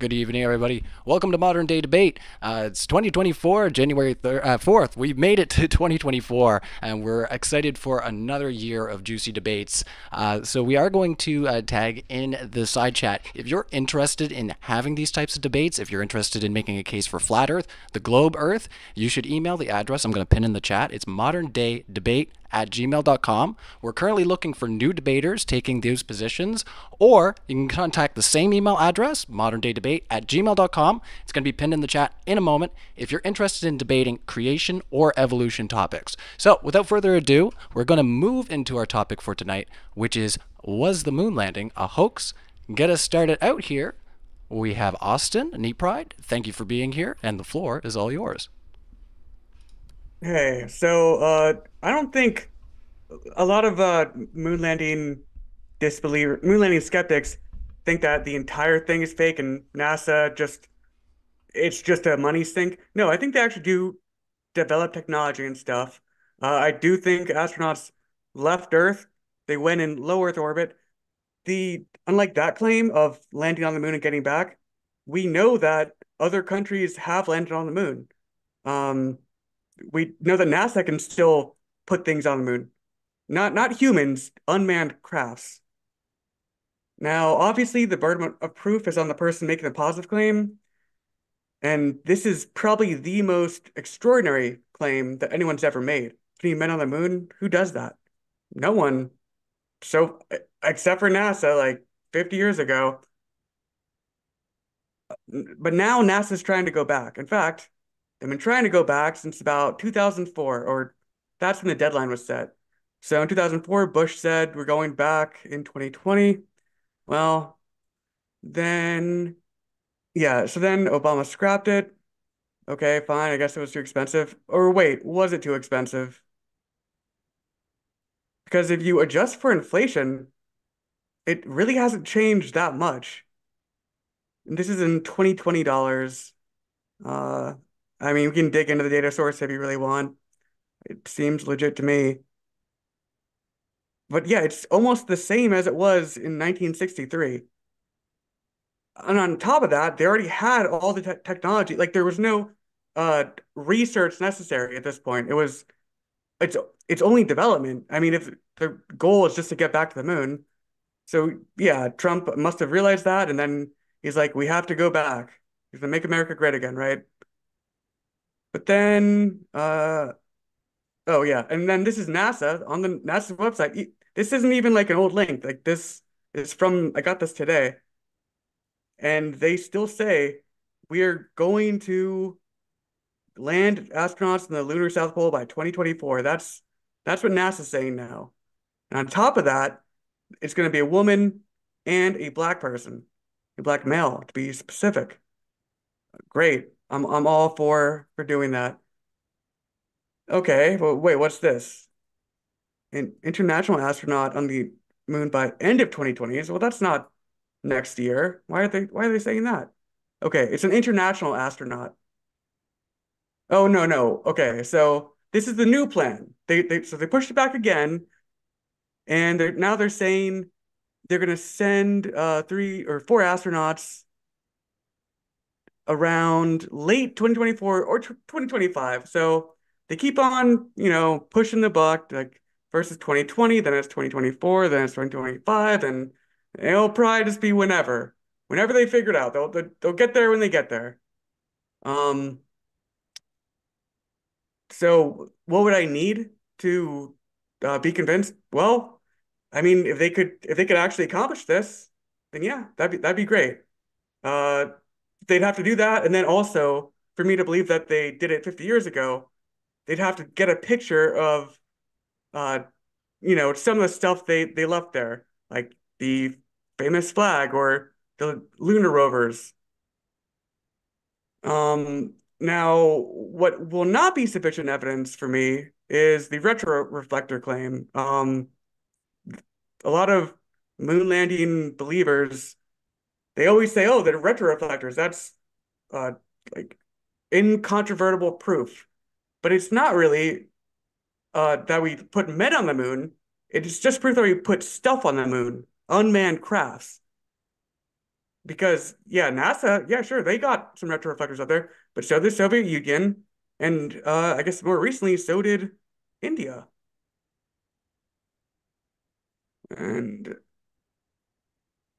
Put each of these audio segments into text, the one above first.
Good evening, everybody. Welcome to Modern Day Debate. Uh, it's 2024, January uh, 4th. We've made it to 2024, and we're excited for another year of juicy debates. Uh, so, we are going to uh, tag in the side chat. If you're interested in having these types of debates, if you're interested in making a case for flat Earth, the globe Earth, you should email the address I'm going to pin in the chat. It's modern day debate at gmail.com. We're currently looking for new debaters taking those positions, or you can contact the same email address, moderndaydebate at gmail.com. It's going to be pinned in the chat in a moment if you're interested in debating creation or evolution topics. So, without further ado, we're going to move into our topic for tonight, which is Was the moon landing a hoax? Get us started out here. We have Austin, NEETpride. Thank you for being here, and the floor is all yours. Hey, so uh, I don't think a lot of uh, moon landing disbeliever, moon landing skeptics think that the entire thing is fake and NASA just it's just a money sink. No, I think they actually do develop technology and stuff. Uh, I do think astronauts left Earth, they went in low Earth orbit. The unlike that claim of landing on the moon and getting back, we know that other countries have landed on the moon. Um, we know that NASA can still put things on the moon. Not not humans, unmanned crafts. Now, obviously, the burden of proof is on the person making the positive claim, and this is probably the most extraordinary claim that anyone's ever made. Putting men on the moon, who does that? No one. So, except for NASA, like 50 years ago. But now NASA's trying to go back. In fact, I've been trying to go back since about 2004, or that's when the deadline was set. So in 2004, Bush said we're going back in 2020. Well, then, yeah, so then Obama scrapped it. Okay, fine. I guess it was too expensive. Or wait, was it too expensive? Because if you adjust for inflation, it really hasn't changed that much. And this is in 2020 dollars. Uh, I mean, we can dig into the data source if you really want. It seems legit to me. But yeah, it's almost the same as it was in 1963. And on top of that, they already had all the te technology. Like there was no uh, research necessary at this point. It was it's it's only development. I mean, if the goal is just to get back to the moon, so yeah, Trump must have realized that, and then he's like, we have to go back. He's gonna make America great again, right? But then, uh, oh yeah, and then this is NASA on the NASA website. This isn't even like an old link. Like this is from I got this today, and they still say we are going to land astronauts in the lunar south pole by 2024. That's that's what NASA's saying now. And on top of that, it's going to be a woman and a black person, a black male to be specific. Great. I'm I'm all for for doing that. Okay, well, wait, what's this? An international astronaut on the moon by end of 2020. Well, that's not next year. Why are they why are they saying that? Okay, it's an international astronaut. Oh no, no. Okay, so this is the new plan. They they so they pushed it back again, and they're now they're saying they're gonna send uh three or four astronauts around late 2024 or 2025. So they keep on, you know, pushing the buck. Like first is 2020, then it's 2024, then it's 2025, and it'll probably just be whenever, whenever they figure it out. They'll they'll, they'll get there when they get there. Um. So what would I need to uh, be convinced? Well, I mean, if they could, if they could actually accomplish this, then yeah, that'd be that'd be great. Uh, they'd have to do that. And then also, for me to believe that they did it 50 years ago, they'd have to get a picture of, uh, you know, some of the stuff they, they left there, like the famous flag or the lunar rovers. Um, now, what will not be sufficient evidence for me is the retroreflector claim. Um, a lot of moon landing believers they always say, "Oh, they're retroreflectors." That's uh, like incontrovertible proof, but it's not really uh, that we put men on the moon. It's just proof that we put stuff on the moon, unmanned crafts. because yeah, NASA, yeah, sure, they got some retroreflectors out there, but so did the Soviet Union, and uh, I guess more recently, so did India. And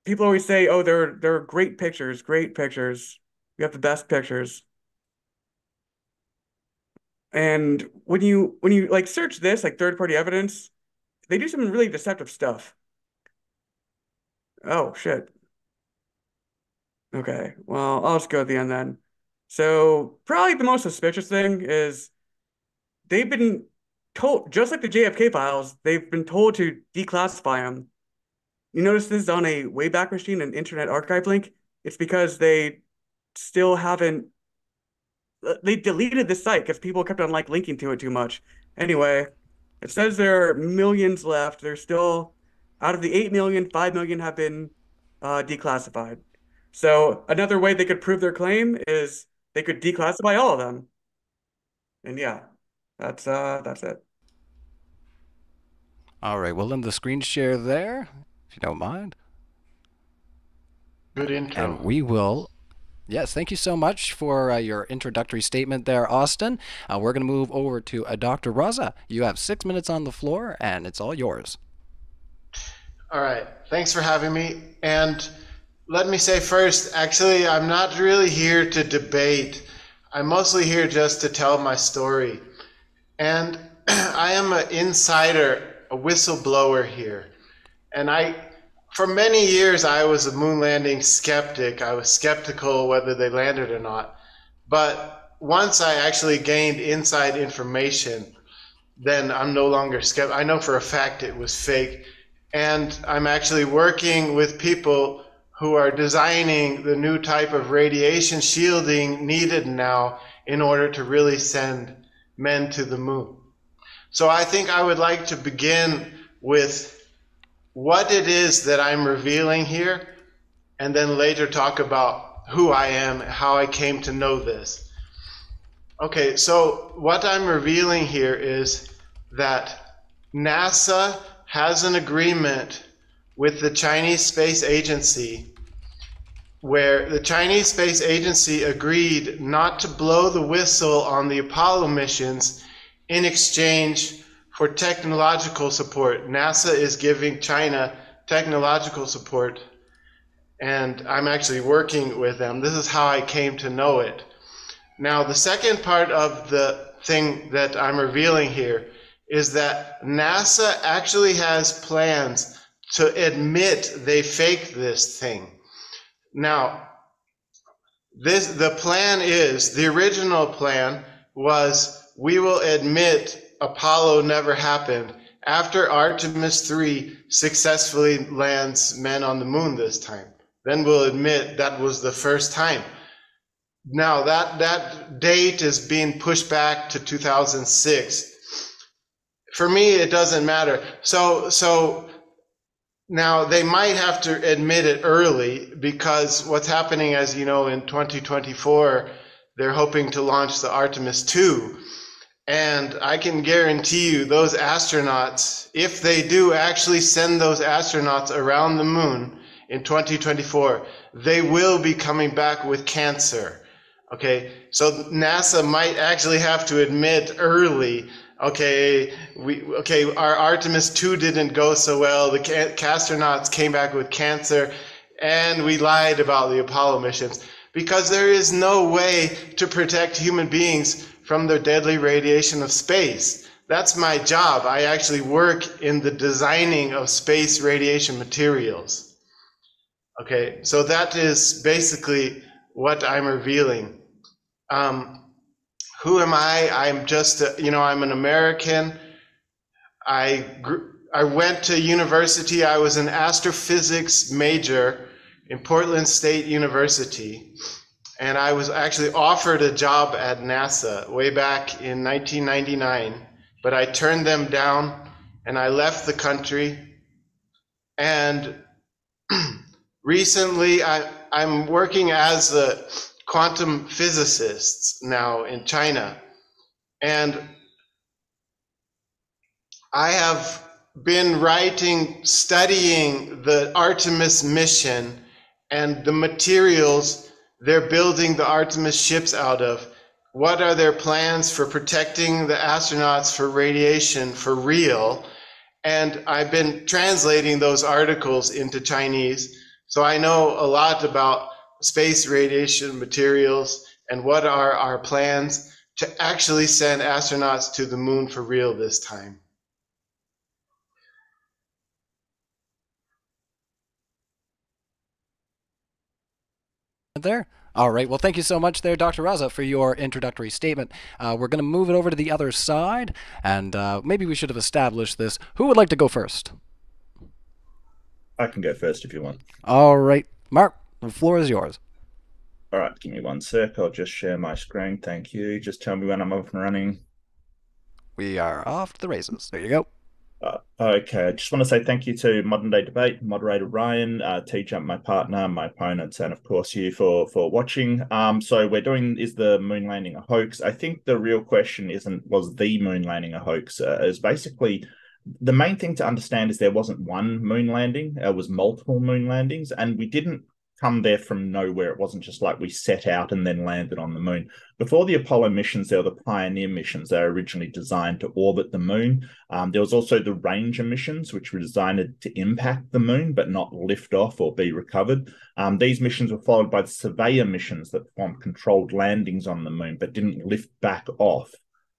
people always say, "Oh, they're they're great pictures, great pictures. We have the best pictures." And when you when you like search this, like third-party evidence, they do some really deceptive stuff. Oh shit. Okay, well, I'll just go at the end then. So probably the most suspicious thing is they've been told, just like the JFK files, they've been told to declassify them. You notice this is on a Wayback Machine, an Internet Archive link. It's because they still haven't. They deleted the site because people kept on like linking to it too much. Anyway, it says there are millions left. There's still out of the 8 million, 5 million have been uh, declassified. So another way they could prove their claim is they could declassify all of them. And yeah, that's uh that's it. All right, we'll end the screen share there, if you don't mind. Good intro. And we will. Yes, thank you so much for uh, your introductory statement there, Austin. Uh, we're going to move over to uh, Dr. Raza. You have six minutes on the floor, and it's all yours. All right. Thanks for having me. And let me say first, actually, I'm not really here to debate. I'm mostly here just to tell my story. And I am an insider, a whistleblower here. And I, for many years, I was a moon landing skeptic. I was skeptical whether they landed or not. But once I actually gained inside information, then I'm no longer skeptical. I know for a fact it was fake. And I'm actually working with people who are designing the new type of radiation shielding needed now in order to really send men to the moon. So I think I would like to begin with what it is that I'm revealing here, and then later talk about who I am, how I came to know this. Okay, so what I'm revealing here is that NASA has an agreement with the Chinese Space Agency, where the Chinese Space Agency agreed not to blow the whistle on the Apollo missions in exchange for technological support. NASA is giving China technological support, and I'm actually working with them. This is how I came to know it. Now, the second part of the thing that I'm revealing here is that NASA actually has plans to admit they faked this thing. Now, this the plan is the original plan was we will admit Apollo never happened after Artemis 3 successfully lands men on the moon this time. Then we'll admit that was the first time. Now that that date is being pushed back to 2006. For me, it doesn't matter. So so now, they might have to admit it early because what's happening, as you know, in 2024, they're hoping to launch the Artemis 2. And I can guarantee you, those astronauts, if they do actually send those astronauts around the moon in 2024, they will be coming back with cancer. Okay, so NASA might actually have to admit early okay, we okay, our Artemis 2 didn't go so well. The astronauts came back with cancer, and we lied about the Apollo missions because there is no way to protect human beings from the deadly radiation of space. That's my job. I actually work in the designing of space radiation materials. Okay, so that is basically what I'm revealing. Um, who am I? I'm just, a, you know, I'm an American. I I went to university. I was an astrophysics major in Portland State University, and I was actually offered a job at NASA way back in 1999, but I turned them down, and I left the country. And recently, I, I'm working as a quantum physicist now in China. And I have been writing, studying the Artemis mission and the materials they're building the Artemis ships out of. What are their plans for protecting the astronauts for radiation for real? And I've been translating those articles into Chinese, so I know a lot about space radiation materials and what are our plans to actually send astronauts to the moon for real this time. There. All right. Well, thank you so much there, Dr. Raza, for your introductory statement. Uh, we're going to move it over to the other side, and uh, maybe we should have established this. Who would like to go first? I can go first if you want. All right. Mark, the floor is yours. All right, give me one sec. I'll just share my screen. Thank you. Just tell me when I'm up and running. We are off to the races. There you go. Uh, okay, I just want to say thank you to Modern Day Debate, moderator Ryan, uh, T Jump, my partner, my opponents, and of course you for for watching. Um, so we're doing is the moon landing a hoax? I think the real question isn't was the moon landing a hoax? Uh, is basically the main thing to understand is there wasn't one moon landing; it was multiple moon landings, and we didn't come there from nowhere. It wasn't just like we set out and then landed on the moon. Before the Apollo missions, there were the Pioneer missions. They were originally designed to orbit the moon. Um, there was also the Ranger missions, which were designed to impact the moon but not lift off or be recovered. Um, these missions were followed by the Surveyor missions that performed controlled landings on the moon but didn't lift back off.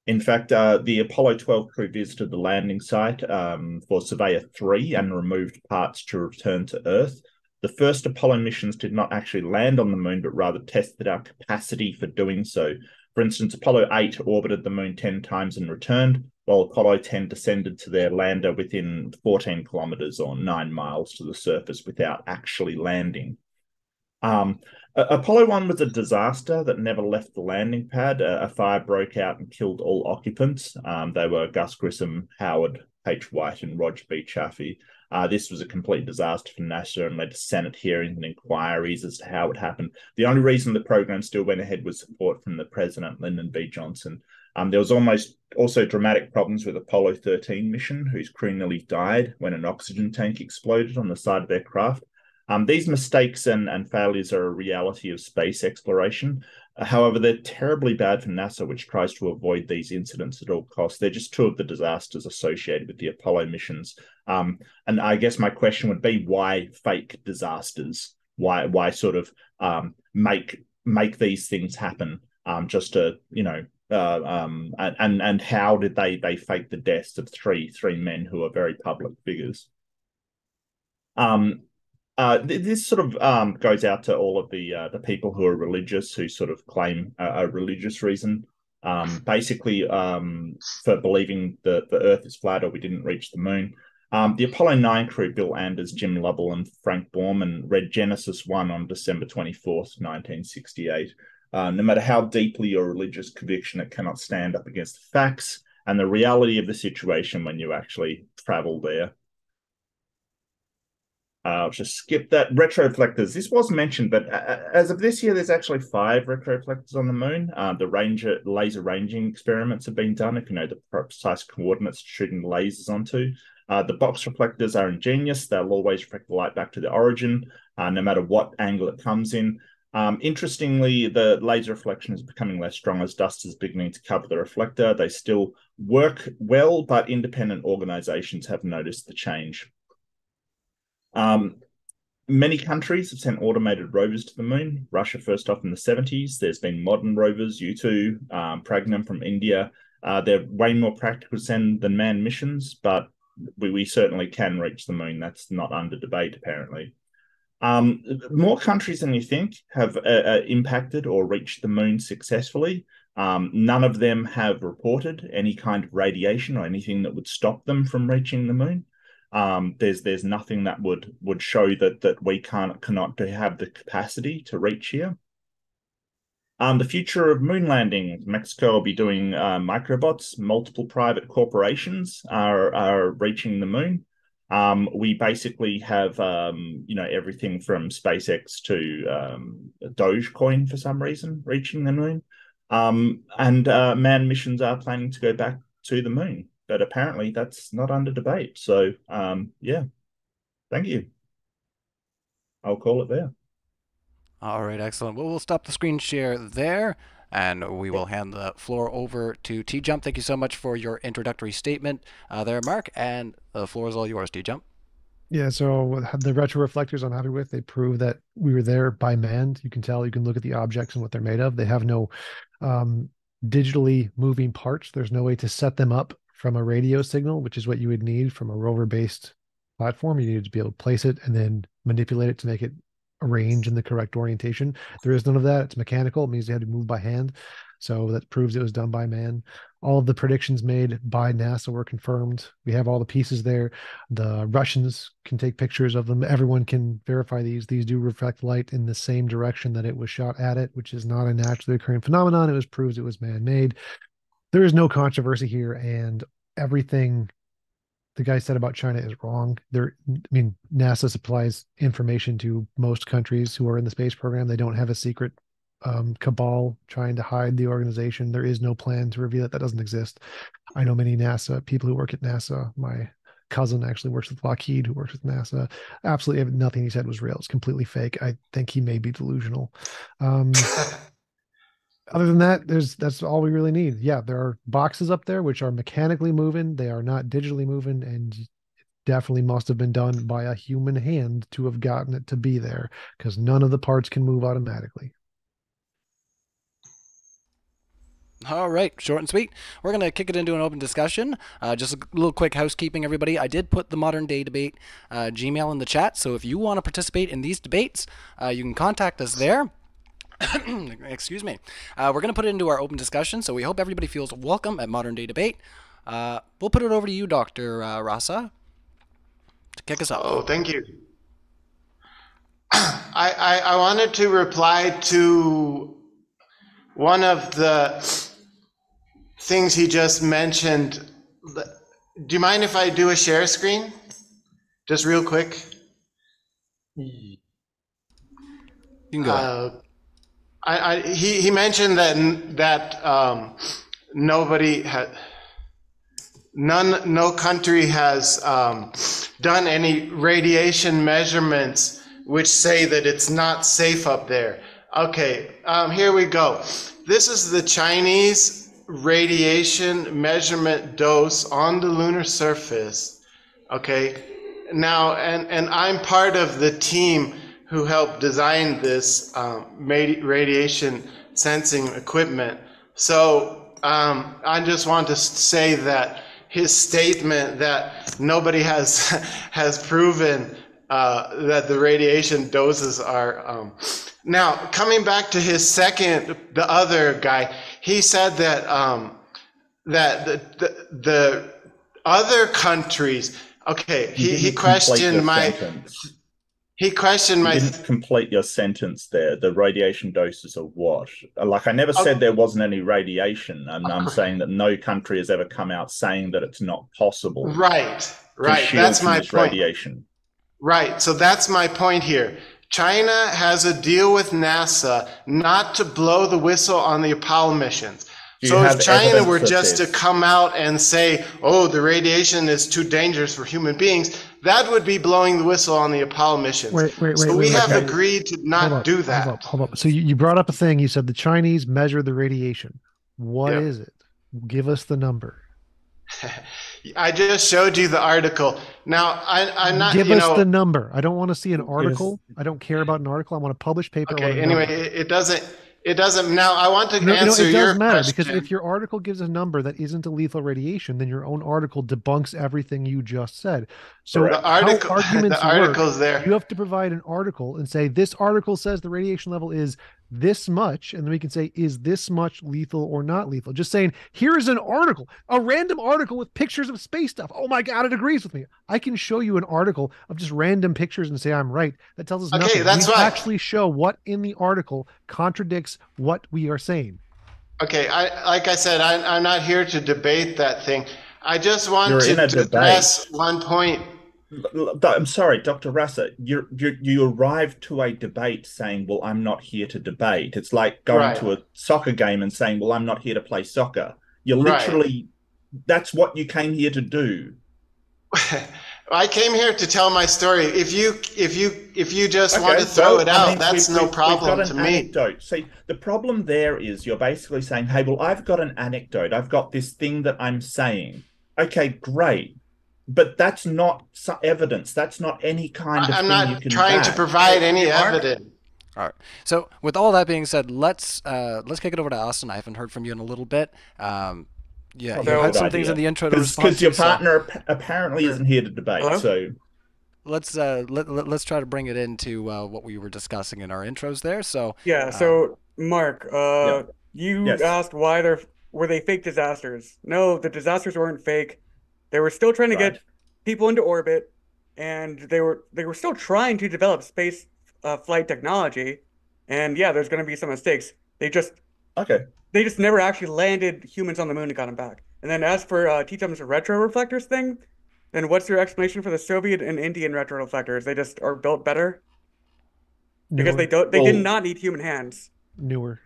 In fact, uh, the Apollo 12 crew visited the landing site um, for Surveyor 3 and removed parts to return to Earth. The first Apollo missions did not actually land on the moon, but rather tested our capacity for doing so. For instance, Apollo 8 orbited the moon 10 times and returned, while Apollo 10 descended to their lander within 14 kilometers or nine miles to the surface without actually landing. Um, Apollo 1 was a disaster that never left the landing pad. A, a fire broke out and killed all occupants. Um, they were Gus Grissom, Edward H. White, and Roger B. Chaffee. Uh, this was a complete disaster for NASA and led to Senate hearings and inquiries as to how it happened. The only reason the program still went ahead was support from the president, Lyndon B. Johnson. Um, there was almost also dramatic problems with Apollo 13 mission, whose crew nearly died when an oxygen tank exploded on the side of their craft. Um, these mistakes and, and failures are a reality of space exploration. However, they're terribly bad for NASA, which tries to avoid these incidents at all costs. They're just two of the disasters associated with the Apollo missions. Um, and I guess my question would be why fake disasters? Why why sort of um, make make these things happen um, just to you know uh, um, and and how did they they fake the deaths of three three men who are very public figures? Um, uh, this sort of um, goes out to all of the uh, the people who are religious who sort of claim a, a religious reason, um, basically um, for believing that the Earth is flat or we didn't reach the moon. Um, the Apollo 9 crew, Bill Anders, Jim Lovell, and Frank Borman, read Genesis 1 on December 24th, 1968. Uh, no matter how deeply your religious conviction, it cannot stand up against the facts and the reality of the situation when you actually travel there. Uh, I'll just skip that. Retroflectors. This was mentioned, but uh, uh, as of this year, there's actually five retroflectors on the moon. Uh, the ranger laser ranging experiments have been done. If you know the precise coordinates shooting lasers onto. Uh, the box reflectors are ingenious. They'll always reflect the light back to the origin, uh, no matter what angle it comes in. Um, interestingly, the laser reflection is becoming less strong as dust is beginning to cover the reflector. They still work well, but independent organizations have noticed the change. Um, many countries have sent automated rovers to the moon. Russia first off in the 70s. There's been modern rovers, Yutu, um, Pragyan from India. Uh, they're way more practical to send than manned missions, but we, we certainly can reach the moon. That's not under debate, apparently. Um, more countries than you think have uh, uh, impacted or reached the moon successfully. Um, none of them have reported any kind of radiation or anything that would stop them from reaching the moon. Um, there's there's nothing that would would show that that we can't cannot have the capacity to reach here. Um, the future of moon landing, Mexico will be doing uh, microbots. Multiple private corporations are are reaching the moon. Um, we basically have um, you know everything from SpaceX to um, Dogecoin for some reason reaching the moon, um, and uh, manned missions are planning to go back to the moon but apparently that's not under debate. So um, yeah, thank you. I'll call it there. All right, excellent. Well, we'll stop the screen share there and we will hand the floor over to T Jump. Thank you so much for your introductory statement uh, there, Mark, and the floor is all yours, T Jump. Yeah, so the retro reflectors I'm happy with, they prove that we were there by man. You can tell, you can look at the objects and what they're made of. They have no um, digitally moving parts. There's no way to set them up from a radio signal, which is what you would need from a rover based platform. You need to be able to place it and then manipulate it to make it arrange in the correct orientation. There is none of that. It's mechanical. It means they had to move by hand. So that proves it was done by man. All of the predictions made by NASA were confirmed. We have all the pieces there. The Russians can take pictures of them. Everyone can verify these. These do reflect light in the same direction that it was shot at it, which is not a naturally occurring phenomenon. It was proved it was man-made. There is no controversy here, and everything the guy said about China is wrong. There, I mean, NASA supplies information to most countries who are in the space program. They don't have a secret um, cabal trying to hide the organization. There is no plan to reveal it. That doesn't exist. I know many NASA people who work at NASA. My cousin actually works with Lockheed, who works with NASA. Absolutely nothing he said was real. It's completely fake. I think he may be delusional. Um, other than that, there's that's all we really need. Yeah, there are boxes up there which are mechanically moving. They are not digitally moving, and definitely must have been done by a human hand to have gotten it to be there because none of the parts can move automatically. All right, short and sweet. We're going to kick it into an open discussion. Uh, just a little quick housekeeping, everybody. I did put the modern day debate uh, Gmail in the chat, so if you want to participate in these debates, uh, you can contact us there. Excuse me. Uh, we're going to put it into our open discussion, so we hope everybody feels welcome at Modern Day Debate. Uh, we'll put it over to you, Dr. Uh, Rasa, to kick us off. Oh, thank you. I, I, I wanted to reply to one of the things he just mentioned. Do you mind if I do a share screen? Just real quick. You can go. Uh, I, I, he, he mentioned that that um, nobody had none no country has um, done any radiation measurements which say that it's not safe up there. Okay, um, here we go. This is the Chinese radiation measurement dose on the lunar surface. Okay, now and and I'm part of the team who helped design this um, radiation sensing equipment. So um, I just want to say that his statement that nobody has has proven uh, that the radiation doses are. Um, now coming back to his second, the other guy, he said that um, that the, the, the other countries. Okay, he, he questioned my. Sentence he questioned my. You didn't complete your sentence there. The radiation doses are what? Like I never oh. said there wasn't any radiation, and I'm saying that no country has ever come out saying that it's not possible. Right, right. That's my point. Radiation. Right. So that's my point here. China has a deal with NASA not to blow the whistle on the Apollo missions. So if China were just to come out and say, "Oh, the radiation is too dangerous for human beings," that would be blowing the whistle on the Apollo missions. Wait, wait, wait. So we wait, have wait. agreed to not up, do that. Hold up, hold up. So you, you brought up a thing. You said the Chinese measure the radiation. What yep. is it? Give us the number. I just showed you the article. Now I, am not. Give us know, the number. I don't want to see an article. I don't care about an article. I want a published paper. Okay. Anyway, it, it doesn't it doesn't now. I want to no, answer no, it does matter question. because if your article gives a number that isn't a lethal radiation, then your own article debunks everything you just said. So the article, arguments the article's work, there. You have to provide an article and say this article says the radiation level is this much, and then we can say, is this much lethal or not lethal? Just saying, here is an article, a random article with pictures of space stuff. Oh my God, it agrees with me. I can show you an article of just random pictures and say I'm right. That tells us okay, nothing. That's we right. actually show what in the article contradicts what we are saying. Okay, I like I said, I, I'm not here to debate that thing. I just want You're to address one point I'm sorry, Dr. Rasa, you you you arrived to a debate saying, "Well, I'm not here to debate." It's like going right. to a soccer game and saying, "Well, I'm not here to play soccer." You're literally right. that's what you came here to do. I came here to tell my story. If you if you if you just Okay, want to throw so, it I out, mean, that's no we've- we've problem got to an me. See, the problem there is you're basically saying, "Hey, well, I've got an anecdote. I've got this thing that I'm saying." Okay, great, but that's not evidence. That's not any kind of I'm thing you not can trying to provide any Mark? evidence. All right. So with all that being said, let's uh, let's kick it over to Austin. I haven't heard from you in a little bit. Um, yeah, Probably you had good some things in the intro to respond because your to, so partner apparently isn't here to debate. Hello? So let's uh, let, let, us try to bring it into uh, what we were discussing in our intros there. So Yeah, so Mark, uh, yeah. you Yes. asked why they're were they fake disasters? No, the disasters weren't fake. They were still trying to Right. get people into orbit, and they were they were still trying to develop space uh, flight technology. And yeah, there's going to be some mistakes. They just okay, they just never actually landed humans on the moon and got them back. And then as for uh, T-Jump's retro reflectors thing, then what's your explanation for the Soviet and Indian retro reflectors? They just are built better because they don't they did not need human hands. newer.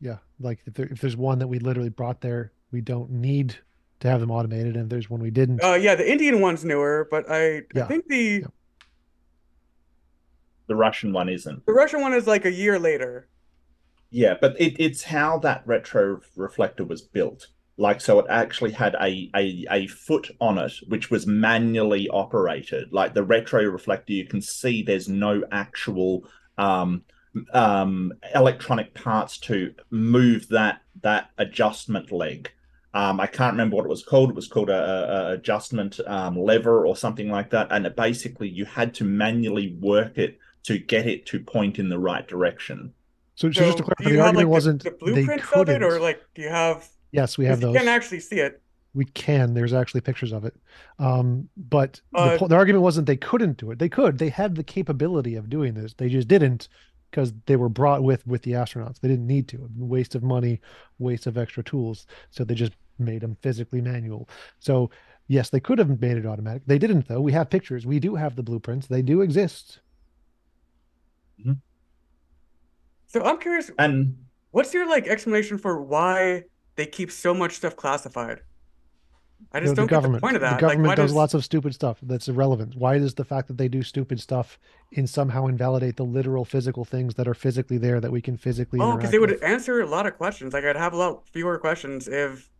Yeah, like if, there, if there's one that we literally brought there, we don't need to have them automated. And if there's one we didn't, Uh, yeah, the Indian one's newer, but I I think the Yeah. the Russian one isn't. the Russian one is like a year later. Yeah, but it, it's how that retro reflector was built. Like, so it actually had a, a a foot on it, which was manually operated. Like the retro reflector, you can see there's no actual um, um, electronic parts to move that that adjustment leg. Um, I can't remember what it was called. It was called a, a- a adjustment um, lever or something like that. And it basically, you had to manually work it to get it to point in the right direction. so, so just to clarify, the argument like wasn't the, the they blueprints of it, couldn't. or like do you have? yes, we have those. you can actually see it. We can. There's actually pictures of it. Um, but Uh, the, the argument wasn't they couldn't do it. They could. They had the capability of doing this. They just didn't because they were brought with with the astronauts. They didn't need to. Waste of money, waste of extra tools. So they just made them physically manual. So yes, they could have made it automatic. They didn't though. We have pictures. We do have the blueprints. They do exist. Mm-hmm. So I'm curious, And what's your like explanation for why they keep so much stuff classified? I just the, don't the get the government. point of that. Like, government why does does lots of stupid stuff that's irrelevant. Why does the fact that they do stupid stuff in somehow invalidate the literal physical things that are physically there that we can physically Oh, because they would with? answer a lot of questions. Like I'd have a lot fewer questions if,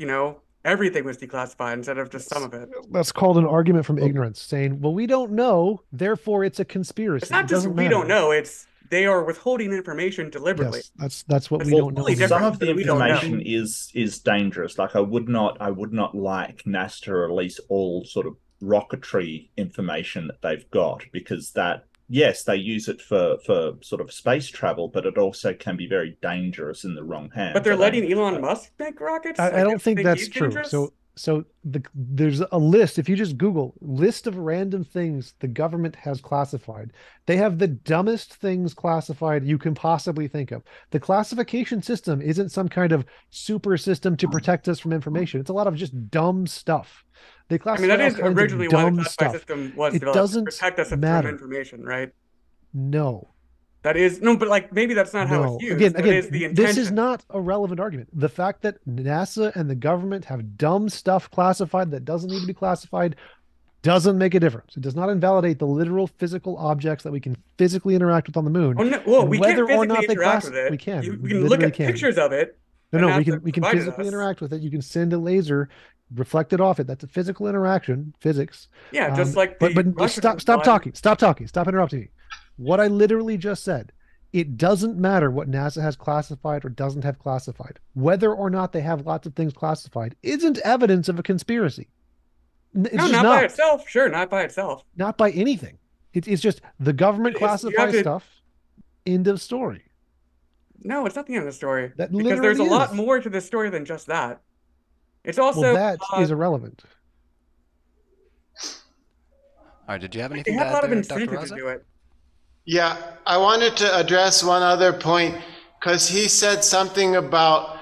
you know, everything was declassified instead of just some of it. That's called an argument from ignorance, saying, "Well, we don't know, therefore it's a conspiracy." It's not It just doesn't we don't know, it's they are withholding information deliberately. Yes, that's that's what It's we don't know. totally here. some of the that we don't know. information is is dangerous. Like I would not I would not like NASA to release all sort of rocketry information that they've got because that yes they use it for for sort of space travel, but it also can be very dangerous in the wrong hands. But they're I don't- letting Elon Musk make rockets? I, I don't think that's true. dangerous? So, so the, there's a list. If you just Google list of random things the government has classified, they have the dumbest things classified you can possibly think of. The classification system isn't some kind of super system to protect us from information. It's a lot of just dumb stuff. They I mean, that is originally why the stuff. system was It developed to doesn't protect us from information, right? No. That is no, but like maybe that's not how No, it's used. again, That again, is the this is not a relevant argument. The fact that NASA and the government have dumb stuff classified that doesn't need to be classified doesn't make a difference. It does not invalidate the literal physical objects that we can physically interact with on the moon. Oh, no, well, we whether can't or not physically they interact class- with it. we can. You, we can look at can. pictures of it. No, no, we can we can physically us. interact with it. You can send a laser, reflect it off it. That's a physical interaction, physics. Yeah, just Um, like but the but Russian stop stop one. talking. Stop talking. Stop interrupting me. What I literally just said. It doesn't matter what NASA has classified or doesn't have classified. Whether or not they have lots of things classified isn't evidence of a conspiracy. It's No, not not. by itself. Sure, not by itself. Not by anything. It's it's just the government classifies to- stuff. End of story. No, it's not the end of the story. That because there's a literally lot more to this story than just that. It's also well, that is uh, irrelevant. all right, did you have anything to have a add lot of there, Dr. incentive to do it. Yeah, I wanted to address one other point because he said something about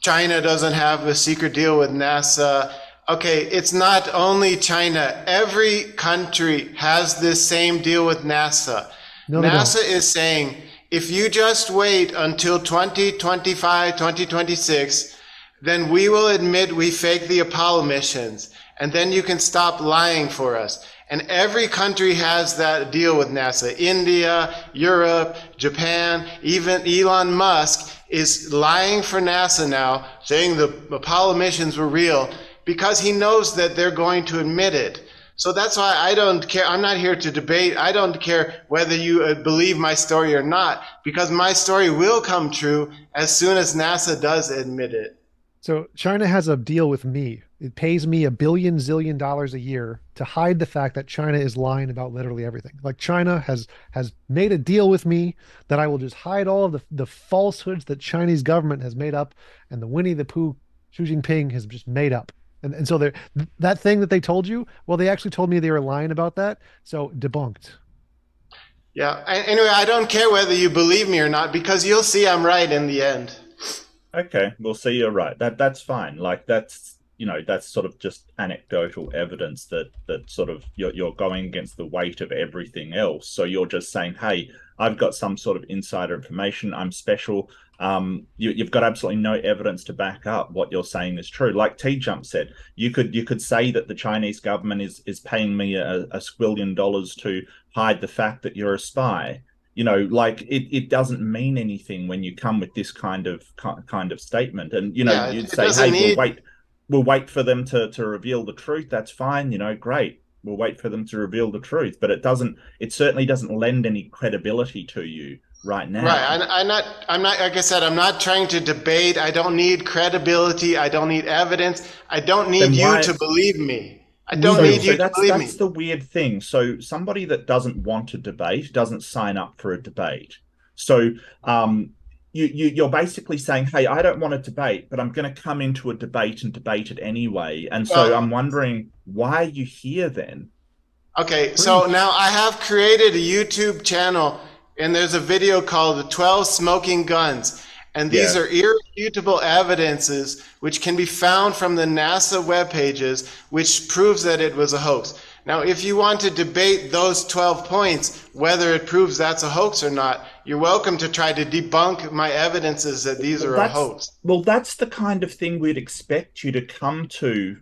China doesn't have a secret deal with NASA. Okay, it's not only China. Every country has this same deal with NASA. No, they don't. NASA is saying if you just wait until 2025, 2026, then we will admit we faked the Apollo missions. And then you can stop lying for us. And every country has that deal with NASA. India, Europe, Japan, even Elon Musk is lying for NASA now, saying the Apollo missions were real because he knows that they're going to admit it. So that's why I don't care. I'm not here to debate. I don't care whether you uh, believe my story or not, because my story will come true as soon as NASA does admit it. So China has a deal with me. It pays me a billion zillion dollars a year to hide the fact that China is lying about literally everything. Like China has has made a deal with me that I will just hide all of the, the falsehoods that Chinese government has made up and the Winnie the Pooh Xi Jinping has just made up. And, and so they that thing that they told you, well, they actually told me they were lying about that. So debunked. Yeah. Anyway, I don't care whether you believe me or not because you'll see I'm right in the end. Okay, we'll see you're right. That that's fine. Like that's you know that's sort of just anecdotal evidence that that sort of you're you're going against the weight of everything else. So you're just saying, hey, I've got some sort of insider information. I'm special um, you, have got absolutely no evidence to back up what you're saying is true. Like T Jump said, you could you could say that the Chinese government is is paying me a, a squillion dollars to hide the fact that you're a spy. You know, like it, it doesn't mean anything when you come with this kind of kind of statement. And you know, yeah, you'd say, hey, need... we'll wait, we'll wait for them to to reveal the truth. That's fine. You know, great. We'll wait for them to reveal the truth. But it doesn't. It certainly doesn't lend any credibility to you right now. Right. I, am not. I'm not. Like I said, I'm not trying to debate. I don't need credibility. I don't need evidence. I don't need you to believe me. I don't so, need you that's, to believe that's me. That's the weird thing. So somebody that doesn't want to debate doesn't sign up for a debate. So um, you, you you're basically saying, "Hey, I don't want to debate, but I'm going to come into a debate and debate it anyway." And so well, I'm wondering why are you here then? Okay, so now I have created a YouTube channel and there's a video called the 12 smoking guns and these yeah. are irrefutable evidences which can be found from the nasa web pages which proves that it was a hoax now if you want to debate those 12 points whether it proves that's a hoax or not you're welcome to try to debunk my evidences that these are a hoax well that's the kind of thing we'd expect you to come to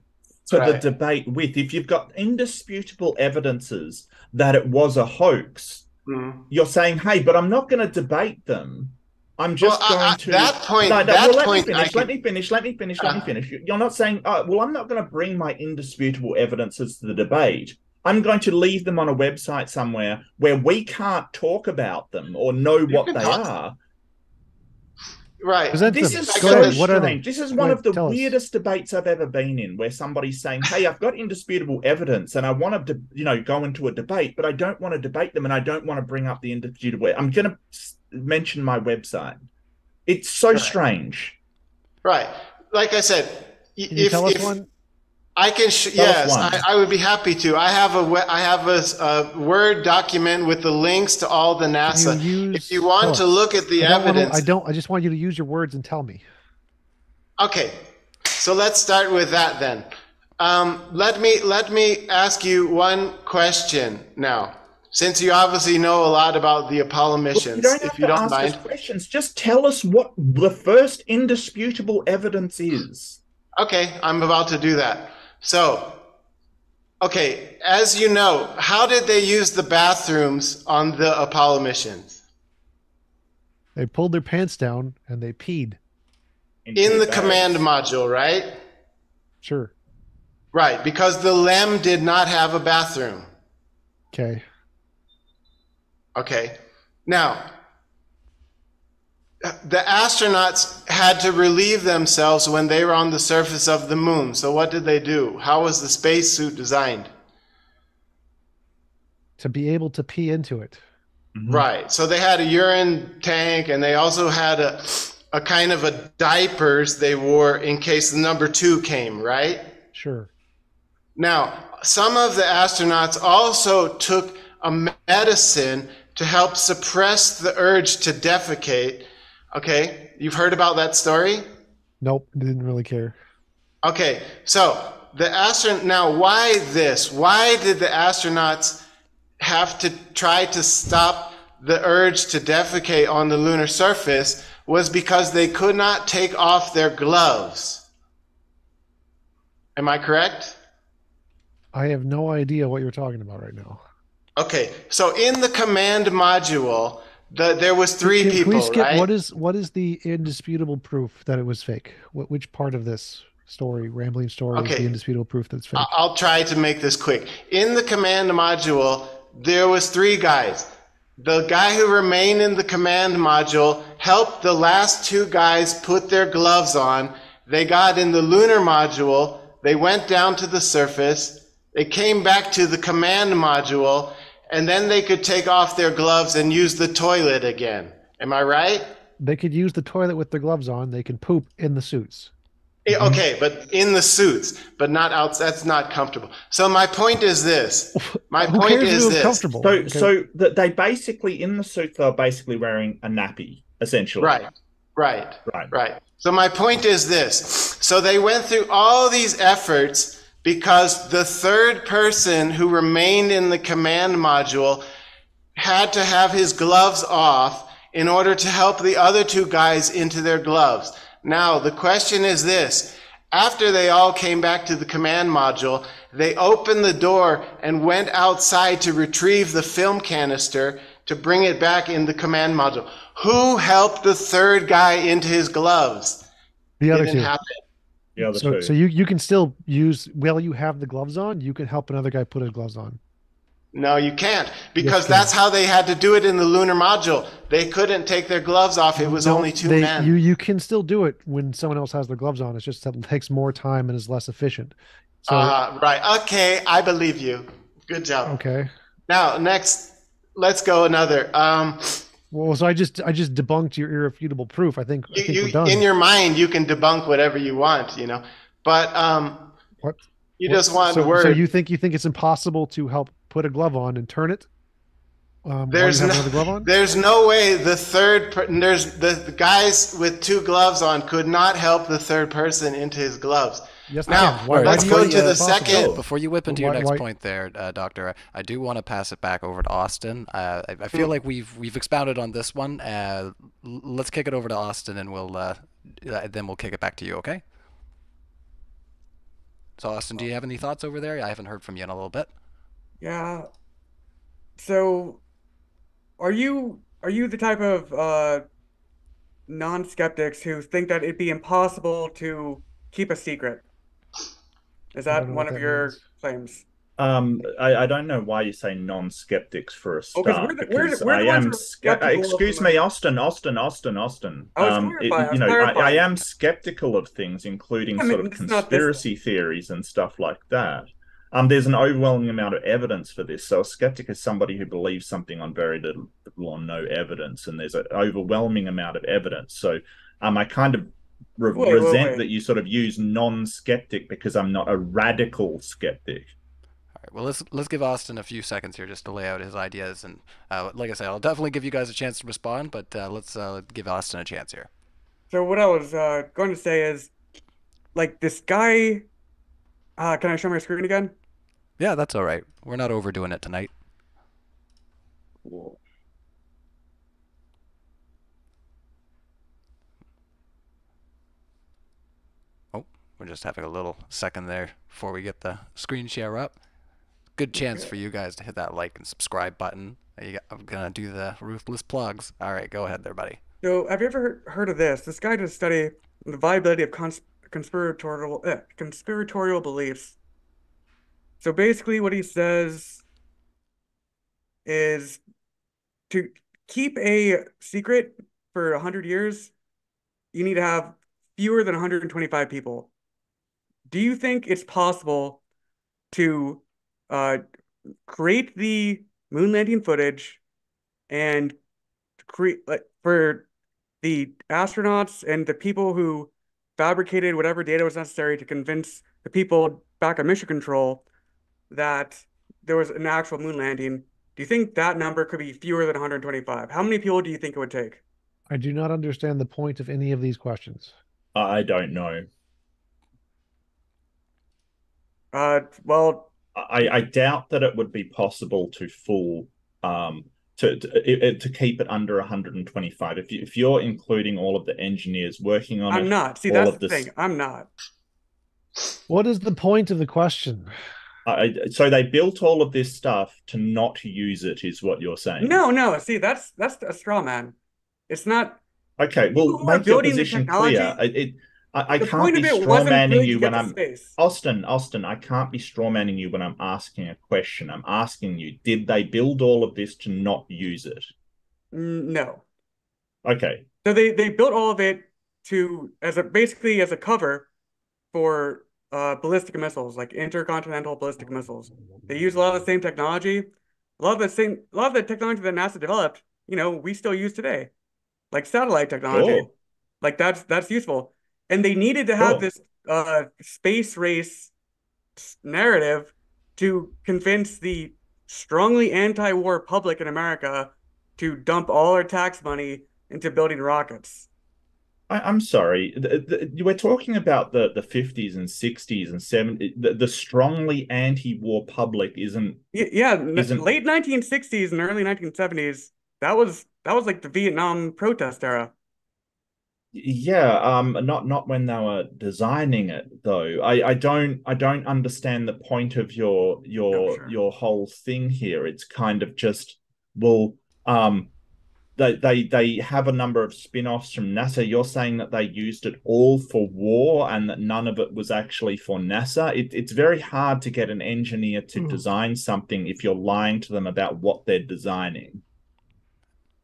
for right. the debate with if you've got indisputable evidences that it was a hoax Mm. You're saying, hey, but I'm not going to debate them. I'm just well, going to that point. No, no, that well, point, let me finish. Let me finish. Let me finish. Let me uh. finish. You're not saying, oh, well, I'm not going to bring my indisputable evidences to the debate. I'm going to leave them on a website somewhere where we can't talk about them or know you what they talk. are. Right. This is so What are they? This is one of the weirdest us. debates I've ever been in, where somebody's saying, "Hey, I've got indisputable evidence, and I want to, you know, go into a debate, but I don't want to debate them, and I don't want to bring up the indisputable." I'm going to mention my website. It's so right. strange. Right. Like I said, Can if, if, one? I can. Sh- yes, I, I, would be happy to. I have a I have a, a, word document with the links to all the NASA. You use, if you want to look at the I evidence, to, I don't. I just want you to use your words and tell me. Okay, so let's start with that then. Um, let me let me ask you one question now. Since you obviously know a lot about the Apollo missions, well, you if you don't mind, questions. Just tell us what the first indisputable evidence is. Okay, I'm about to do that. So, okay, as you know, how did they use the bathrooms on the Apollo missions? They pulled their pants down and they peed. In the command module, right? Sure. Right, because the LEM did not have a bathroom. Okay. Okay. Now, the astronauts had to relieve themselves when they were on the surface of the moon. So, what did they do? How was the spacesuit designed? To be able to pee into it. Mm-hmm. Right. So, they had a urine tank and they also had a, a kind of a diapers they wore in case the number two came, right? Sure. Now, some of the astronauts also took a medicine to help suppress the urge to defecate Okay, you've heard about that story? Nope, didn't really care. Okay, so the astronaut. Now, why this? Why did the astronauts have to try to stop the urge to defecate on the lunar surface? Was because they could not take off their gloves. Am I correct? I have no idea what you're talking about right now. Okay, so in the command module, the, there was three Can- can people, we skip right? what is what is the indisputable proof that it was fake? What which part of this story, rambling story, is the indisputable proof that it's fake? I'll try to make this quick. In the command module, there was three guys. The guy who remained in the command module helped the last two guys put their gloves on. They got in the lunar module. They went down to the surface. They came back to the command module, and then they could take off their gloves and use the toilet again. Am I right? they could use the toilet with their gloves on. They can poop in the suits. Eh, Okay, but in the suits, but not out. That's not comfortable. So my point is this. My Who point cares if is it this. comfortable? So, Okay. so that they basically in the suits they're basically wearing a nappy, essentially. Right, right, Right. right. So my point is this. So they went through all these efforts because the third person who remained in the command module had to have his gloves off in order to help the other two guys into their gloves. Now, the question is this. After they all came back to the command module, they opened the door and went outside to retrieve the film canister to bring it back in the command module. Who helped the third guy into his gloves? the other two. happen. The other So, two. so you you can still use while you have the gloves on. You can help another guy put his gloves on. No, you can't because Yes, that's how they had to do it in the lunar module. They couldn't take their gloves off. It was No, only two they- men. You you can still do it when someone else has their gloves on. It's just that it takes more time and is less efficient. So uh, right. Okay, I believe you. Good job. okay. Now, next, let's go another. Um, Well, so I just I just debunked your irrefutable proof. I think I you, we're done. in your mind, you can debunk whatever you want, you know, but um, What? you What- just want so, word. So you think you think it's impossible to help put a glove on and turn it? Um, There's no- another glove on. There's no way the third per- there's the, the guys with two gloves on could not help the third person into his gloves. Yes, Now. Why- let's why go you to think the it's possible? second- Before you whip into your next why- point there, uh, Doctor, I, I do want to pass it back over to Austin. Uh, I, I feel like we've we've expounded on this one. Uh, let's kick it over to Austin, and we'll uh, uh, then we'll kick it back to you. Okay? So, Austin, do you have any thoughts over there? I haven't heard from you in a little bit. Yeah. So, are you are you the type of uh non-skeptics who think that it'd be impossible to keep a secret? Is that one of that your means. claims? Um, I, I don't know why you say non-skeptics for a Oh, 'cause start we're the- we're the- we're I am. who skeptical excuse me, Austin, Austin, Austin, Austin. I was Um, it- you know, I, I am skeptical of things, including I mean, sort of it's not this- conspiracy theories and stuff like that. Um, there's an overwhelming amount of evidence for this. So a skeptic is somebody who believes something on very little, little or no evidence, and there's an overwhelming amount of evidence. So, um, I kind of re- Wait, wait, resent wait. that you sort of use non-skeptic because I'm not a radical skeptic. All right. Well, let's let's give Austin a few seconds here just to lay out his ideas, and uh, like I said, I'll definitely give you guys a chance to respond, but uh, let's uh, give Austin a chance here. So what I was uh, going to say is, like this guy. Uh, can I show my screen again? Yeah, that's all right. We're not overdoing it tonight. Oh, we're just having a little second there before we get the screen share up. Good chance for you guys to hit that like and subscribe button. I'm gonna do the ruthless plugs. All right, go ahead there, buddy. So, have you ever heard- of this? This guy did a study the viability of cons conspiratorial eh, conspiratorial beliefs. So basically, what he says is to keep a secret for 100 years, you need to have fewer than 125 people. Do you think it's possible to uh, create the moon landing footage and create like for the astronauts and the people who fabricated whatever data was necessary to convince the people back at mission control that there was an actual moon landing. Do you think that number could be fewer than 125? How many people do you think it would take? I do not understand the point of any of these questions. I don't know. Uh, well, I, I doubt that it would be possible to fool um to to, to keep it under 125 if you if you're including all of the engineers working on it. I'm it not. See, that's the this- thing. I'm not. What is the point of the question? I, so they built all of this stuff to not use it, is what you're saying? No, no. See, that's that's a straw man. It's not. Okay, well, People make your position technology- clear. It, it, I, I can't be of it straw manning you when I'm. Austin. Austin, I can't be straw manning you when I'm asking a question. I'm asking you, did they build all of this to not use it? No. Okay, So they they built all of it to as a basically as a cover for uh, ballistic missiles, like intercontinental ballistic missiles. They use a lot of the same technology, a lot of the same, a lot of the technology that NASA developed. You know, we still use today, like satellite technology. Cool. Like that's that's useful. And they needed to have Cool. this uh, space race narrative to convince the strongly anti-war public in America to dump all our tax money into building rockets. I, I'm sorry. The, the, we're talking about the, the 50s and 60s and 70s. The, the strongly anti-war public isn't. Yeah, Isn't- late 1960s and early 1970s. That was that was like the Vietnam protest era. Yeah, um, not not when they were designing it though. I, I don't I don't understand the point of your your Oh, sure. your whole thing here. It's kind of just well, um, they they they have a number of spin-offs from NASA. You're saying that they used it all for war and that none of it was actually for NASA. It, it's very hard to get an engineer to Hmm. design something if you're lying to them about what they're designing.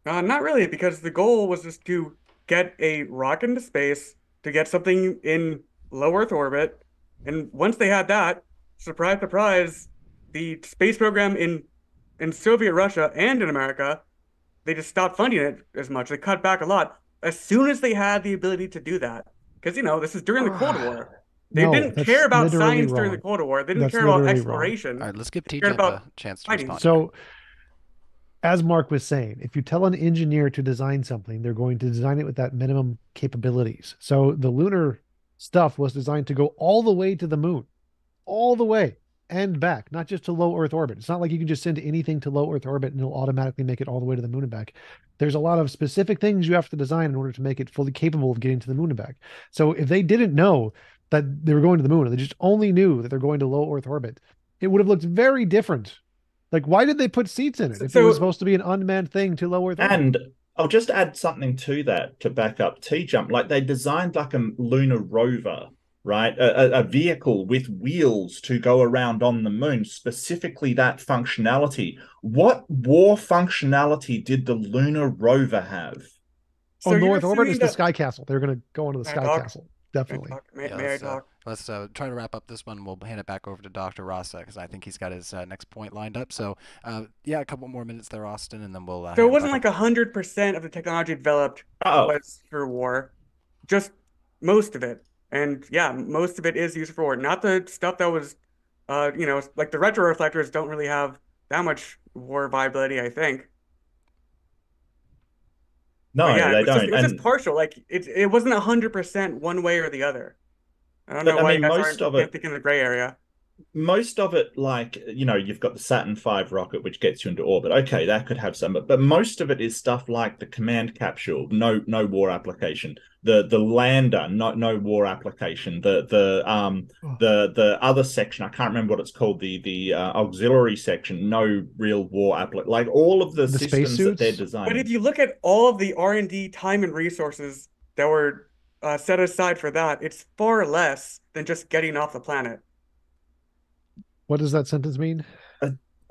Uh, not really, because the goal was just to get a rocket into space, to get something in low Earth orbit, and once they had that, surprise, surprise, the space program in in Soviet Russia and in America, they just stopped funding it as much. They cut back a lot as soon as they had the ability to do that. Because you know, this is during the Cold War. They No, didn't care about literally science during the Cold War. They didn't That's care about literally wrong. exploration. All right, let's give They TJ a chance to respond. So, as Mark was saying, if you tell an engineer to design something, they're going to design it with that minimum capabilities. So the lunar stuff was designed to go all the way to the moon, all the way and back, not just to low Earth orbit. It's not like you can just send anything to low Earth orbit and it'll automatically make it all the way to the moon and back. There's a lot of specific things you have to design in order to make it fully capable of getting to the moon and back. So if they didn't know that they were going to the moon, or they just only knew that they're going to low Earth orbit, it would have looked very different. Like, why did they put seats in it if it was supposed to be an unmanned thing to lower? Earth? And I'll just add something to that to back up T Jump. Like they designed like a lunar rover, right? A, a- a vehicle with wheels to go around on the moon, specifically that functionality. What war functionality did the lunar rover have? So on you're North orbit is saying the that- Sky Castle. They're going to go into the May Sky talk? Castle. May I Definitely. talk? May, Yeah, may I let's, uh, talk? Let's uh, try to wrap up this one. We'll hand it back over to Dr. Rasa because I think he's got his uh, next point lined up. So, uh, yeah, a couple more minutes there, Austin, and then we'll. Uh, So it wasn't like a hundred percent of the technology developed Oh, was for war, just most of it. And yeah, most of it is used for war. Not the stuff that was, uh, you know, like the retro reflectors don't really have that much war viability, I think. no, But yeah, they it was just, don't. it was And just partial. Like it, it wasn't a hundred percent one way or the other. I don't But, know I mean, you guys most aren't of can't it- think in the gray area. most of it, like you know, you've got the Saturn V rocket, which gets you into orbit. Okay, that could have some, but, but most of it is stuff like the command capsule, no no war application. The the lander, no no war application. The the um Oh. the the other section, I can't remember what it's called. The the uh, auxiliary section, no real war application. Like all of the, The systems that they're spacesuits? designing. But if you look at all of the R&D time and resources that were uh, set aside for that, it's far less than just getting off the planet. What does that sentence mean?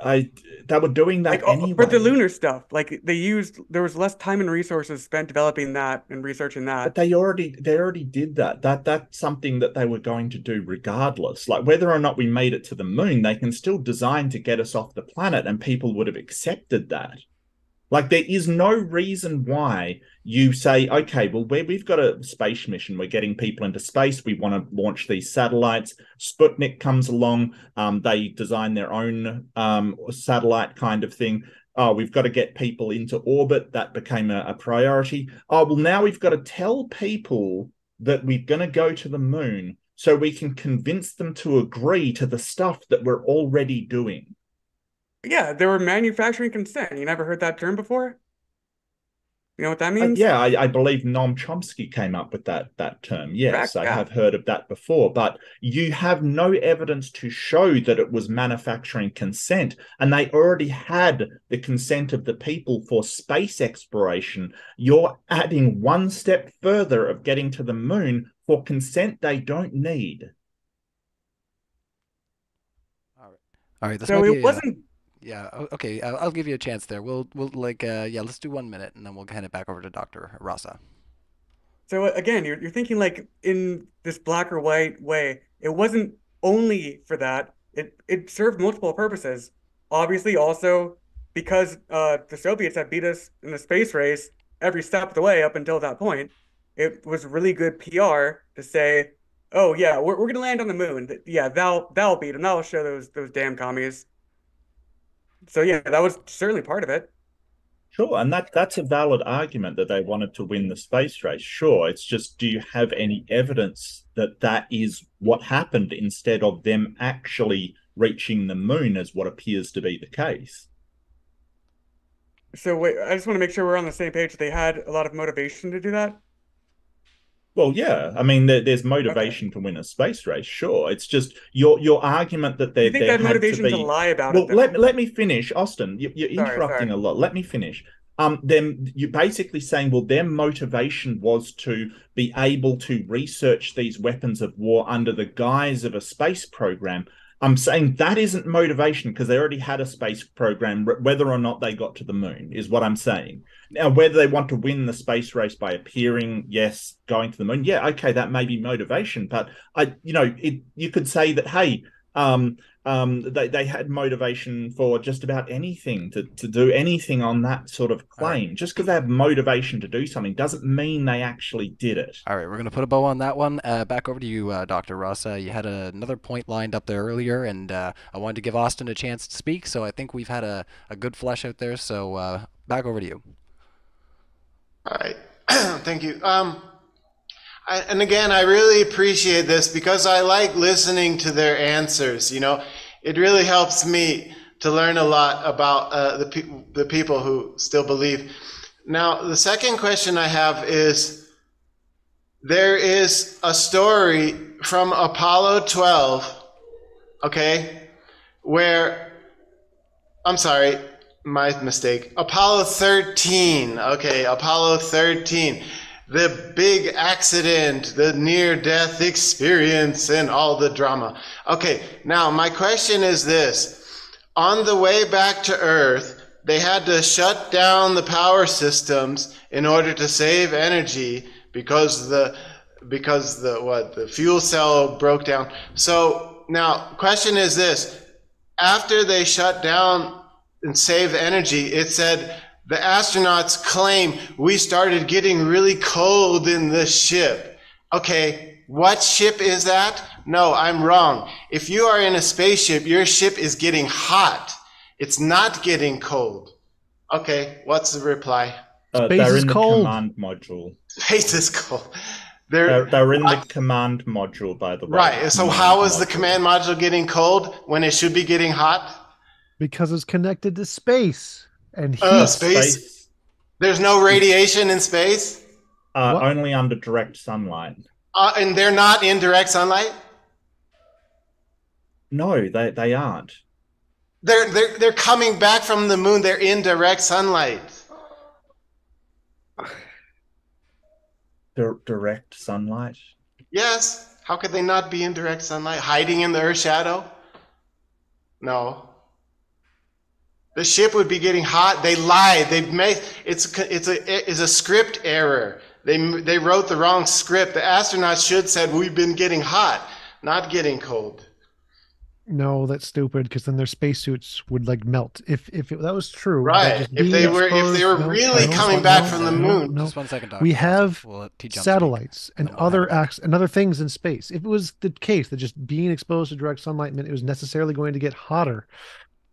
I they were doing that Like oh, anyway. for the lunar stuff, like they used there was less time and resources spent developing that and researching that. But they already they already did that. That that's something that they were going to do regardless. Like whether or not we made it to the moon, they can still design to get us off the planet, and people would have accepted that. Like there is no reason why you say, okay, well we we've got a space mission. We're getting people into space. We want to launch these satellites. Sputnik comes along. Um, they design their own um, satellite kind of thing oh, we've got to get people into orbit. That became a, a priority. Oh, well, now we've got to tell people that we're going to go to the moon so we can convince them to agree to the stuff that we're already doing. Yeah, they were manufacturing consent. You never heard that term before? You know what that Uh, means? yeah, I, I believe Noam Chomsky came up with that that term. Yes, Correct, I yeah. have heard of that before, but you have no evidence to show that it was manufacturing consent, and they already had the consent of the people for space exploration. You're adding one step further of getting to the moon for consent they don't need. All right, this So might be, it uh, wasn't Yeah. Okay. I'll, I'll give you a chance there. We'll we'll like uh yeah. Let's do one minute and then we'll hand it back over to Doctor Rasa. So uh, again, you're you're thinking like in this black or white way. It wasn't only for that. It it served multiple purposes. Obviously, also because uh, the Soviets had beat us in the space race every step of the way up until that point. It was really good PR to say, "Oh yeah, we're we're gonna land on the moon. Yeah, that'll that'll beat them. That'll show those those damn commies." So yeah, that was certainly part of it. Sure, and that that's a valid argument that they wanted to win the space race. Sure, it's just do you have any evidence that that is what happened instead of them actually reaching the moon as what appears to be the case? So wait, I just want to make sure we're on the same page. They had a lot of motivation to do that. Well, yeah, I mean there, there's motivation to win a space race. Sure, it's just your your argument that Do there you think there they had to motivation to be lie about well, it let, let me finish, Austin. You, you're Sorry, interrupting sorry. a lot. Let me finish. Um, then you're basically saying, well, their motivation was to be able to research these weapons of war under the guise of a space program. I'm saying that isn't motivation because they already had a space program, whether or not they got to the moon, is what I'm saying. Now, whether they want to win the space race by appearing, yes, going to the moon, yeah, okay, that may be motivation. But I, you know, it you could say that, hey, um, um, they, they had motivation for just about anything to, to do anything on that sort of All right. claim. Just because they have motivation to do something doesn't mean they actually did it. All right, we're gonna put a bow on that one. Uh, back over to you, uh, Doctor Rasa. You had another point lined up there earlier, and uh, I wanted to give Austin a chance to speak. So I think we've had a, a good flesh out there. So uh, back over to you. All right. Thank you. Um, I, and again, I really appreciate this because I like listening to their answers. You know, it really helps me to learn a lot about uh, the pe- the people who still believe. Now, the second question I have is: there is a story from Apollo 12, okay, where I'm sorry, my mistake. Apollo 13. Okay, Apollo 13. The big accident, the near death experience, and all the drama. Okay, now my question is this. On the way back to Earth, they had to shut down the power systems in order to save energy because the because the what the fuel cell broke down. So now question is this after they shut down and saved energy, it said the astronauts claim we started getting really cold in the ship. Okay, what ship is that? No, I'm wrong. If you are in a spaceship, your ship is getting hot. It's not getting cold. Okay, what's the reply? Uh, Space they're is in the cold. command module. Space is cold. They're, They're, they're in the command module, by the way. right. So Command how is the command module getting cold when it should be getting hot? because it's connected to space and heat. Uh, space? There's no radiation in space? Uh, only under direct sunlight. Uh, and they're not in direct sunlight? No, they, they aren't. They're, they're, they're coming back from the moon. They're in direct sunlight. Dir- direct sunlight. Yes. How could they not be in direct sunlight? Hiding in the Earth shadow? No. The ship would be getting hot. They lied. They made it's a, it's a it's a script error. They they wrote the wrong script. The astronauts should said we've been getting hot, not getting cold. No, that's stupid because then their spacesuits would like melt. If if it, that was true, Right. just If they were- if they were no, really coming back no, from the no, moon. no. Just one second, Doctor. We have We'll let speak. satellites and then we'll other hand it back. acts and other things in space. If it was the case that just being exposed to direct sunlight meant it was necessarily going to get hotter,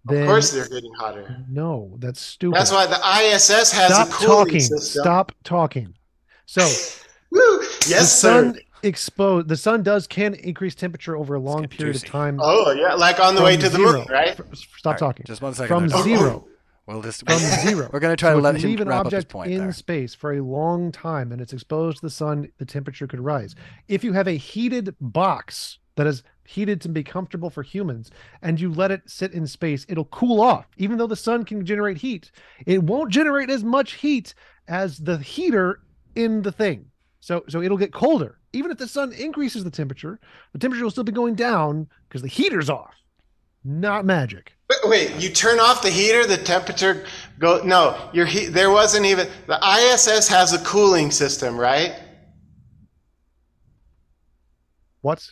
then Of course, they're getting hotter. no, that's stupid. That's why the ISS has Stop a cooling talking. system. Stop talking. So Woo! the Yes, sir. sun exposed. The sun does can increase temperature over a long period juicy. of time. Oh yeah, like on the way to the zero. moon, right? F- Stop All right, talking. Just one second. From there, Doctor. zero. We'll just from zero. We're gonna try So to let you him leave an wrap up his object point in there. space for a long time and it's exposed to the sun, the temperature could rise. If you have a heated box that is heated to be comfortable for humans and you let it sit in space, it'll cool off. Even though the sun can generate heat, it won't generate as much heat as the heater in the thing. So so it'll get colder. Even if the sun increases the temperature, the temperature will still be going down because the heater's off. Not magic. Wait, you turn off the heater, the temperature go. No, your heat. There wasn't even the ISS has a cooling system, right? What?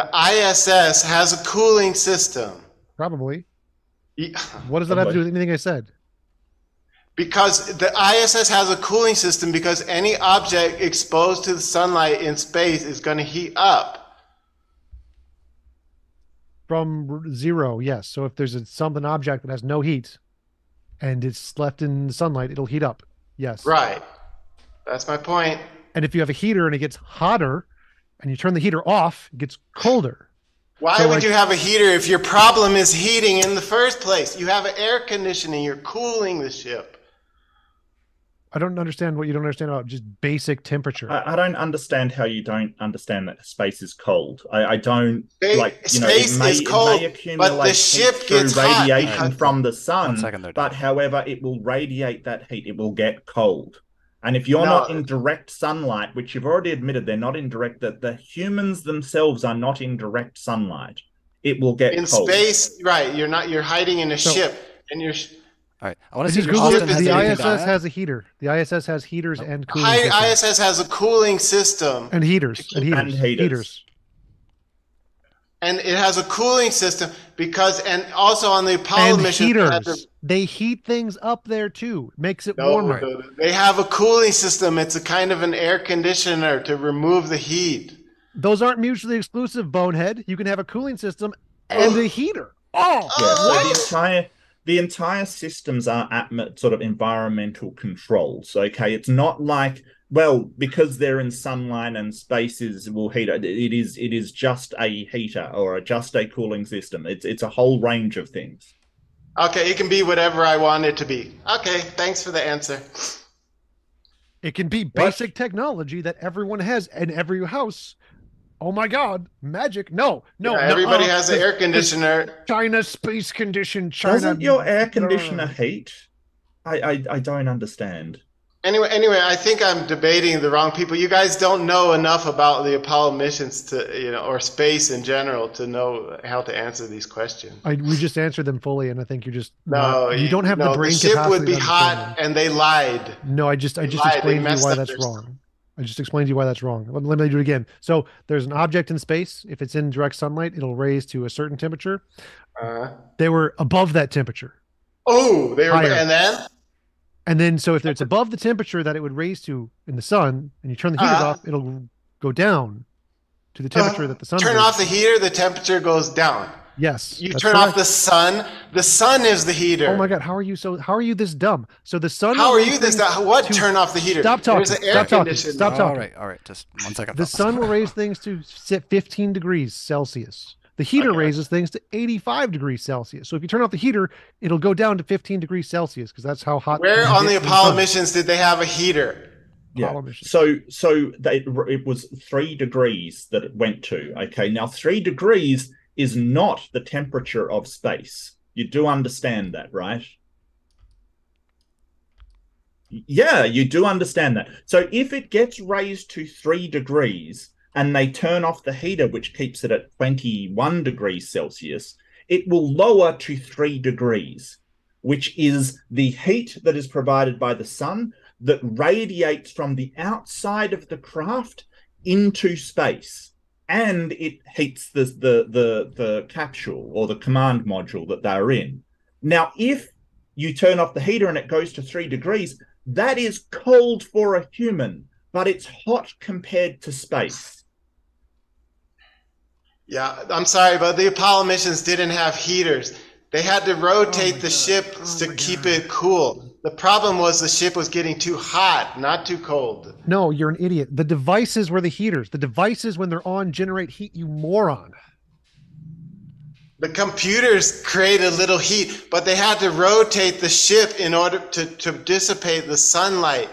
The ISS has a cooling system. Probably. Ye- What does that have to do with anything I said? Because the ISS has a cooling system because any object exposed to the sunlight in space is going to heat up. From zero, yes. So if there's a, something object that has no heat and it's left in the sunlight, it'll heat up. Yes. Right. That's my point. And if you have a heater and it gets hotter and you turn the heater off, it gets colder. Why So, would like- you have a heater if your problem is heating in the first place? You have air conditioning, you're cooling the ship. I don't understand what you don't understand about just basic temperature. I, I don't understand how you don't understand that space is cold. I, I don't Spa- like you know space it may, is it cold, may but the ship through gets hot. radiation Uh, from the sun. One second there, but however, it will radiate that heat. It will get cold. And if you're No. not in direct sunlight, which you've already admitted they're not in direct, that the humans themselves are not in direct sunlight, it will get in cold. space, right? You're not. You're hiding in a So- ship, and you're. All right. I want to see just if it. The ISS has a heater. The ISS has heaters and cooling Hi, systems. ISS has a cooling system, and heaters and heaters. And heaters. And it has a cooling system because, and also on the Apollo And mission, they to- They heat things up there too. Makes it no, warmer. no, they have a cooling system. It's a kind of an air conditioner to remove the heat. Those aren't mutually exclusive, bonehead. You can have a cooling system and a heater. Oh, oh, Yeah, so What? the entire the entire systems are atmo- sort of environmental controls. Okay, it's not like well because they're in sunlight and spaces will heat. it it is it is just a heater or a, just a cooling system. It's it's a whole range of things. Okay, it can be whatever I want it to be. Okay, thanks for the answer. it can be basic technology that everyone has in every house. Oh my God, magic! No, no, Yeah, everybody uh, has an air conditioner. China space condition. China. Doesn't your air uh, conditioner heat? I, I I don't understand. Anyway, anyway, I think I'm debating the wrong people. You guys don't know enough about the Apollo missions to, you know, or space in general to know how to answer these questions. I, we just answered them fully, and I think you're just No, not- you don't have no, the brain The ship capacity. would be hot, them. and they lied. No, I just I They just lied. Explained to you why that's their wrong. I just explained to you why that's wrong. Let, let me do it again. So there's an object in space. If it's in direct sunlight, it'll raise to a certain temperature. Uh, They were above that temperature. oh, they were, Higher. and then And then, so if it's above the temperature that it would raise to in the sun, and you turn the heaters Uh-huh. off, it'll go down to the temperature Uh, that the sun. turn raises. off the heater, the temperature goes down. Yes. You that's turn off the sun, the sun is the heater. Oh my God! How are you so? How are you this dumb? So the sun. How are you this? things What? to- Turn off the heater. Stop talking. There's an air Stop talking. conditioner. Stop talking. All right, all right. Just one second. The sun will raise things to sit 15 degrees Celsius. The heater Okay. raises things to 85 degrees Celsius. So if you turn off the heater, it'll go down to 15 degrees Celsius because that's how hot. Where on the Apollo sun. missions did they have a heater? Apollo mission. So so they, it was three degrees that it went to. Okay, now three degrees is not the temperature of space. You do understand that, right? Yeah, you do understand that. So if it gets raised to three degrees and they turn off the heater, which keeps it at 21 degrees Celsius, it will lower to three degrees, which is the heat that is provided by the sun that radiates from the outside of the craft into space. And it heats the, the, the, the capsule or the command module that they're in. Now, if you turn off the heater and it goes to three degrees, that is cold for a human, but it's hot compared to space. Yeah, I'm sorry, but the Apollo missions didn't have heaters. They had to rotate Oh the God. ship Oh to keep God. it cool. The problem was the ship was getting too hot, not too cold. No, you're an idiot. The devices were the heaters. The devices, when they're on, generate heat, you moron. the computers created a little heat, but they had to rotate the ship in order to, to dissipate the sunlight.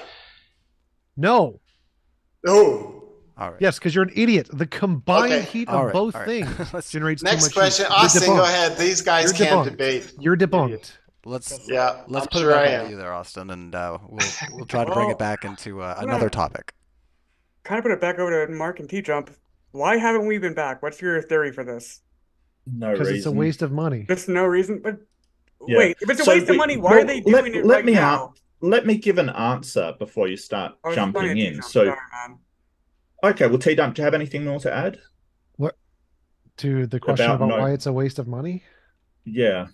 No. Oh. All right. Yes, because you're an idiot. The combined Okay. heat All of right, both all right. things Let's- generates too Next much question, heat. Austin. Go ahead. These guys You're can't debunked. debate. You're debunked. Let's Yeah, let's I'm put sure it I back am. on you there, Austin, and uh, we'll we'll try to bring it back into uh, another topic. Kind of put it back over to Mark and T Jump. Why haven't we been back? What's your theory for this? No Because reason. it's a waste of money. There's no reason. But Yeah. wait, if it's a So waste of money, why well, are they let- doing it let right me now? out- Let me give an answer before you start I was just jumping in. T-Jump. So, Sorry, okay, well, T Jump, do you have anything more to add? What To the question About about no- why it's a waste of money? Yeah.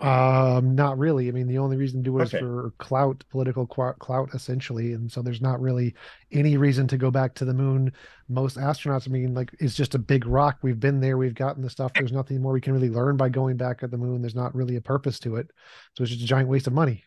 Um, not really. I mean, the only reason to do it is Okay. for clout, political clout, essentially. And so there's not really any reason to go back to the moon. Most astronauts, I mean, like, it's just a big rock. We've been there, we've gotten the stuff. There's nothing more we can really learn by going back at the moon. There's not really a purpose to it. So it's just a giant waste of money.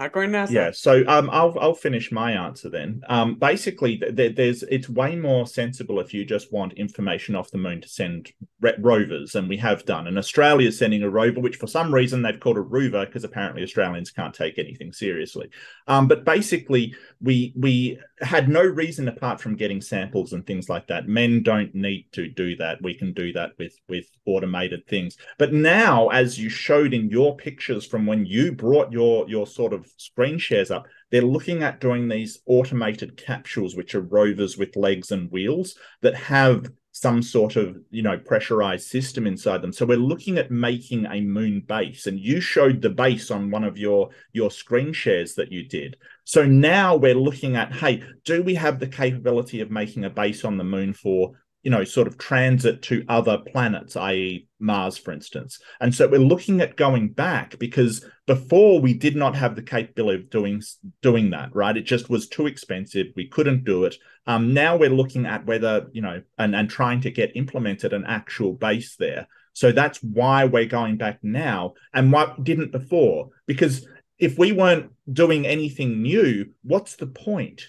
To NASA. Yeah, so um, I'll I'll finish my answer then. Um, basically, th- th- there's it's way more sensible if you just want information off the moon to send re- rovers, and we have done. And Australia is sending a rover, which for some reason they've called a Roo-ver because apparently Australians can't take anything seriously. Um, but basically, we we had no reason apart from getting samples and things like that. Men don't need to do that. We can do that with with automated things. But now, as you showed in your pictures from when you brought your your sort of screen shares up, they're looking at doing these automated capsules, which are rovers with legs and wheels that have some sort of you know pressurized system inside them. So we're looking at making a moon base and you showed the base on one of your your screen shares that you did. So now we're looking at hey do we have the capability of making a base on the moon for you know sort of transit to other planets i.e mars for instance. And so we're looking at going back because before we did not have the capability of doing doing that right? It just was too expensive. We couldn't do it. Um, now we're looking at whether you know and, and trying to get implemented an actual base there. So that's why we're going back now. And what didn't before? Because if we weren't doing anything new what's the point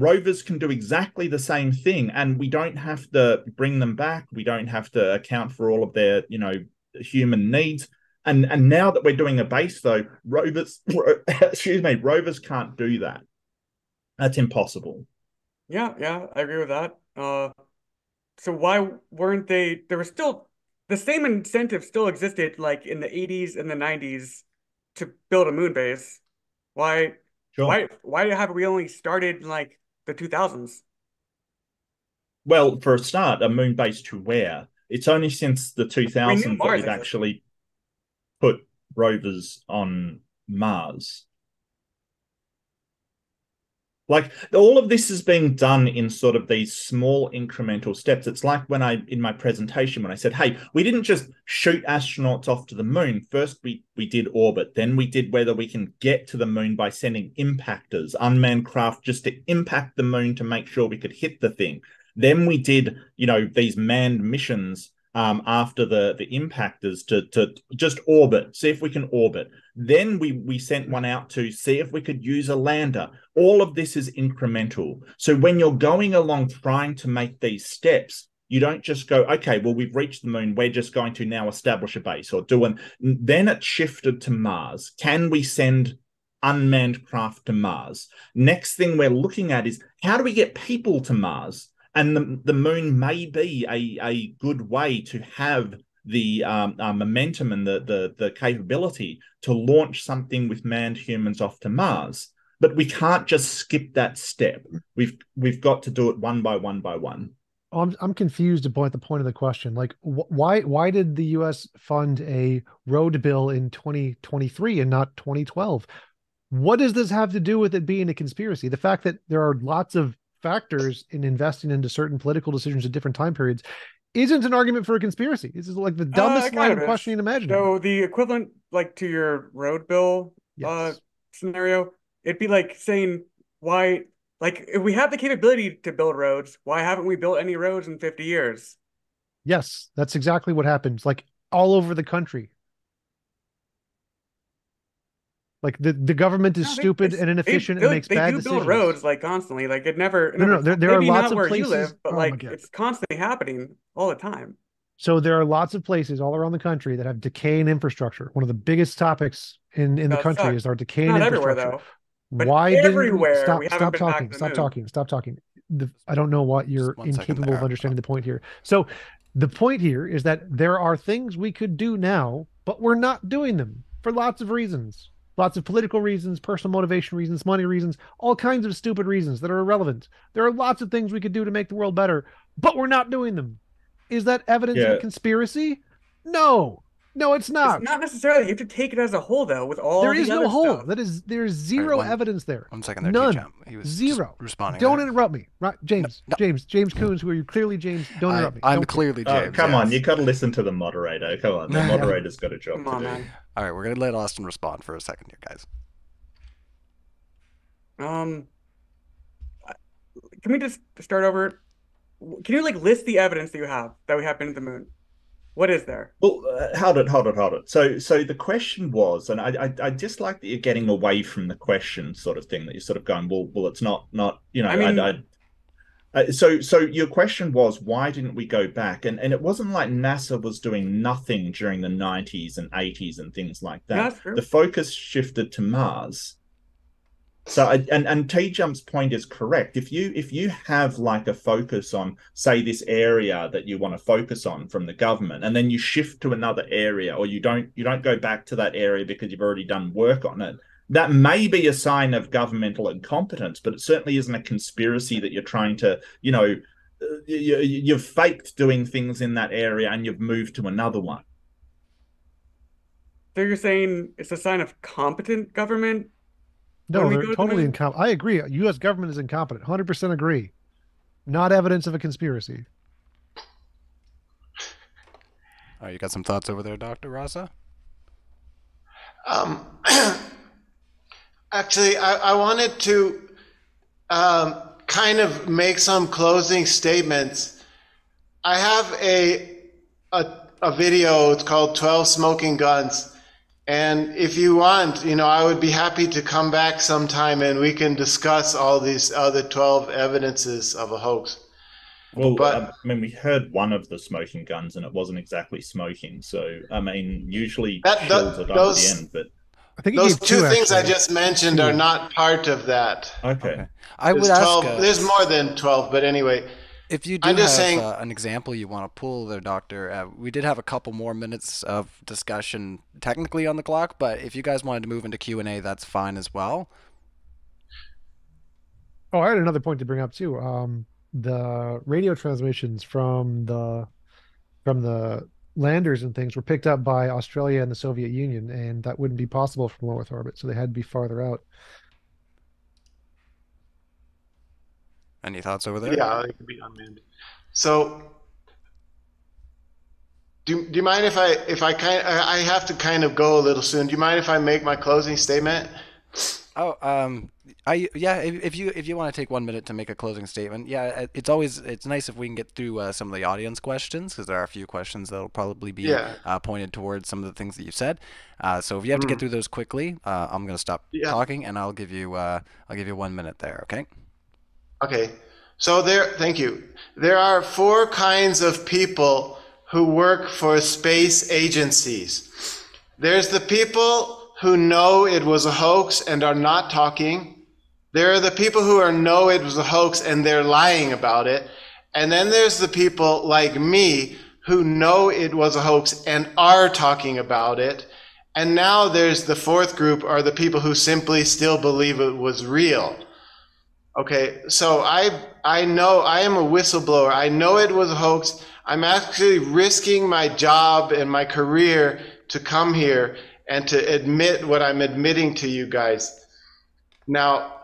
rovers can do exactly the same thing and we don't have to bring them back we don't have to account for all of their you know human needs and and now that we're doing a base though rovers excuse me rovers can't do that that's impossible Yeah, yeah, I agree with that. Uh, so why weren't they? There was still the same incentive still existed like in the 80s and the 90s to build a moon base. Why? sure Why? Why have we only started like the 2000s? Well, for a start, a moon base to where? It's only since the 2000s that we've actually put rovers on Mars. Like all of this is being done in sort of these small incremental steps. It's like when I in my presentation when I said, "Hey, we didn't just shoot astronauts off to the moon. First, we we did orbit. Then we did whether we can get to the moon by sending impactors, unmanned craft, just to impact the moon to make sure we could hit the thing. Then we did, you know, these manned missions um, after the the impactors to to just orbit, see if we can orbit. Then we we sent one out to see if we could use a lander. All of this is incremental. So when you're going along trying to make these steps, you don't just go, okay, well we've reached the moon. We're just going to now establish a base or do an. Then it shifted to Mars. Can we send unmanned craft to Mars? Next thing we're looking at is how do we get people to Mars? And the, the moon may be a, a good way to have the um, uh, momentum and the, the the capability to launch something with manned humans off to Mars. But we can't just skip that step. We've we've got to do it one by one by one. I'm I'm confused about the point of the question. Like, wh- why why did the U.S. fund a road bill in 2023 and not 2012? What does this have to do with it being a conspiracy? The fact that there are lots of factors in investing into certain political decisions at different time periods isn't an argument for a conspiracy. This is like the Uh, dumbest it line of questioning imaginable. So the equivalent, like to your road bill uh scenario, it'd be like saying why, like if we have the capability to build roads, why haven't we built any roads in 50 years? Yes, that's exactly what happens. Like all over the country. Like the, the government is No, they- stupid they- and inefficient build- and makes they bad do decisions. build roads like constantly. Like it never, No, no, never- there- there are lots not of where places- you live, but oh like it's constantly happening all the time. So there are lots of places all around the country that have decaying infrastructure. One of the biggest topics in, in the That country sucks. is our decaying Not everywhere infrastructure. though. But Why didn't we- everywhere stop we haven't stop been talking? to the Stop talking. Stop talking. I don't know what you're Just one second incapable of understanding the point here. So the point here is that there are things we could do now, but we're not doing them for lots of reasons. Lots of political reasons, personal motivation reasons, money reasons, all kinds of stupid reasons that are irrelevant. There are lots of things we could do to make the world better, but we're not doing them. Is that evidence of a conspiracy? No. No, it's not. It's not necessarily. You have to take it as a whole though, with all there the is no other hole. stuff. That is there's zero one- evidence there. One second there, None. T-Jump. He was Zero. responding. Don't there. interrupt me, right, James? no. James, James Coons, who are you? Clearly, James. Don't I, interrupt me. I'm Don't- clearly Oh, James. come on, yes. you got to listen to the moderator. Come on, the moderator's got a job Come to on, do. man. All right, we're gonna let Austin respond for a second here, guys. Um, can we just start over? Can you like list the evidence that you have that we have been to the moon? What is there? Well, uh, hold it, hold it, hold it. So, so the question was, and I, I, I just like that you're getting away from the question sort of thing. That you're sort of going, well, well, it's not, not, you know, I mean- I, I, uh, so, so your question was, why didn't we go back? And and it wasn't like NASA was doing nothing during the 90s and 80s and things like that. That's true. The focus shifted to Mars. So and and T Jump's point is correct. If you if you have like a focus on say this area that you want to focus on from the government, and then you shift to another area, or you don't you don't go back to that area because you've already done work on it, that may be a sign of governmental incompetence, but it certainly isn't a conspiracy that you're trying to you know you, you've faked doing things in that area and you've moved to another one. So you're saying it's a sign of competent government? No, they're go to totally incompetent. I agree. U.S. government is incompetent. Hundred percent agree. Not evidence of a conspiracy. All right, you got some thoughts over there, Doctor Rasa? Um, actually, I, I wanted to um, kind of make some closing statements. I have a, a a video. It's called "12 Smoking Guns," and if you want, you know, I would be happy to come back sometime and we can discuss all these other 12 evidences of a hoax. Well, But- um, I mean, we heard one of the smoking guns, and it wasn't exactly smoking. So, I mean, usually That- shells that- are done those- at the end. But I think Those gave two things I just mentioned are not part of that. okay, Okay. I would There's ask 12, uh, there's more than 12, but anyway. If you do I'm have saying- uh, an example you want to pull there, Doctor. Uh, we did have a couple more minutes of discussion technically on the clock, but if you guys wanted to move into Q and A, that's fine as well. Oh, I had another point to bring up too. Um, the radio transmissions from the from the landers and things were picked up by Australia and the Soviet Union, and that wouldn't be possible from low Earth orbit, so they had to be farther out. Any thoughts over there? Yeah, it could be unmanned. So, do, do you mind if I if I kind I I have to kind of go a little soon. Do you mind if I make my closing statement? Oh, um, I yeah. If, if you if you want to take one minute to make a closing statement, yeah, it's always it's nice if we can get through uh, some of the audience questions because there are a few questions that'll probably be Yeah. uh, pointed towards some of the things that you said. Uh, so if you have to get through those quickly, uh, I'm gonna stop Yeah. talking and I'll give you uh, I'll give you one minute there. Okay. Okay. So there, thank you. There are four kinds of people who work for space agencies. There's the people who know it was a hoax and are not talking. There are the people who are know it was a hoax and they're lying about it. And then there's the people like me who know it was a hoax and are talking about it. And now there's the fourth group are the people who simply still believe it was real. Okay, so I I know I am a whistleblower. I know it was a hoax. I'm actually risking my job and my career to come here and to admit what I'm admitting to you guys. Now,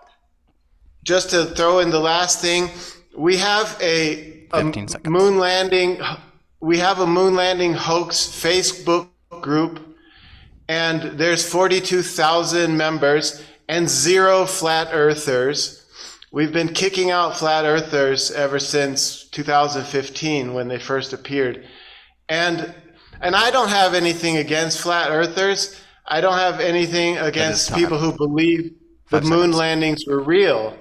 just to throw in the last thing, we have a, a moon landing. We have a moon landing hoax Facebook group and there's 42,000 members and zero flat earthers. We've been kicking out flat earthers ever since 2015 when they first appeared. And and I don't have anything against flat earthers. I don't have anything against people who believe the Five moon seconds. landings were real.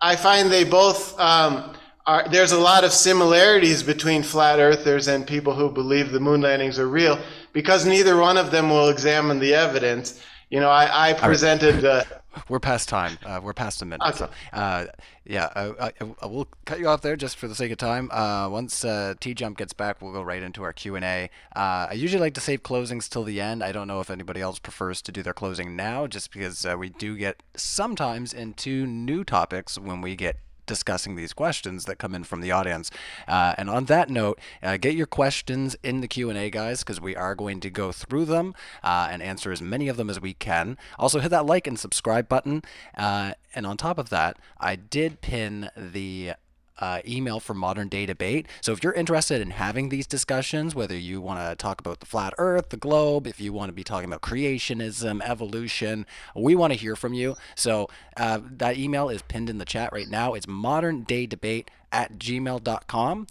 I find they both um, are, there's a lot of similarities between flat earthers and people who believe the moon landings are real because neither one of them will examine the evidence. You know, I, I presented. Uh, we're past time. Uh, we're past a minute. Okay. So, uh, yeah, I, I, I will cut you off there just for the sake of time. Uh, once uh, T Jump gets back, we'll go right into our Q and A. Uh, I usually like to save closings till the end. I don't know if anybody else prefers to do their closing now, just because uh, we do get sometimes into new topics when we get discussing these questions that come in from the audience. Uh, and on that note, uh, get your questions in the Q&A, guys, because we are going to go through them uh, and answer as many of them as we can. Also, hit that like and subscribe button. Uh, and on top of that, I did pin the uh, email for Modern Day Debate. So if you're interested in having these discussions, whether you want to talk about the flat earth, the globe, if you want to be talking about creationism, evolution, we want to hear from you. So uh, that email is pinned in the chat right now. It's modern day debate at gmail.com.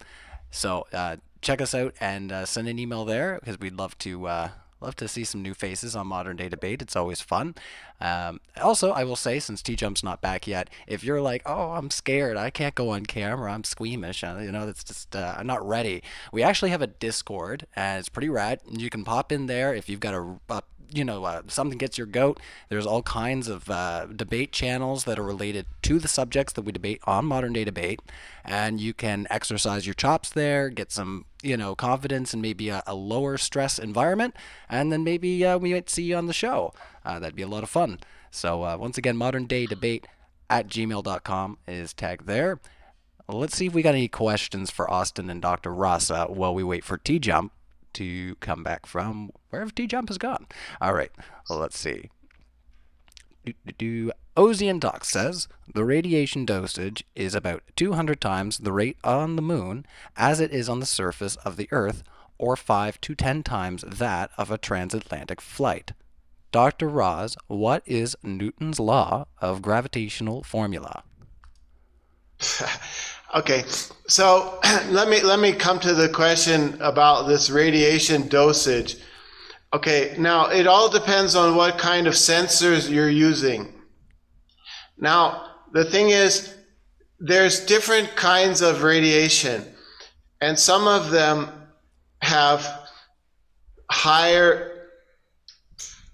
So uh, check us out and uh, send an email there because we'd love to uh, love to see some new faces on modern day debate. It's always fun. Um, also i will say since t-jump's not back yet if you're like oh i'm scared. I can't go on camera. I'm squeamish uh, you know that's just uh, i'm not ready. We actually have a discord and it's pretty rad. You can pop in there if you've got a, a you know uh, something gets your goat. There's all kinds of uh, debate channels that are related to the subjects that we debate on modern day debate and you can exercise your chops there get some you know confidence and maybe a, a lower stress environment and then maybe uh, we might see you on the show. Uh, that'd be a lot of fun. So uh, once again modern day debate at gmail.com is tagged there. Let's see if we got any questions for austin and dr ross uh, while we wait for t-jump to come back from wherever T Jump has gone. All right, well, let's see. Do, do, do. Ozian Doc says the radiation dosage is about 200 times the rate on the moon as it is on the surface of the Earth, or 5 to 10 times that of a transatlantic flight. Dr. Roz, what is Newton's law of gravitational formula? Okay, so let me let me come to the question about this radiation dosage. Okay, now it all depends on what kind of sensors you're using. Now, the thing is there's different kinds of radiation and some of them have higher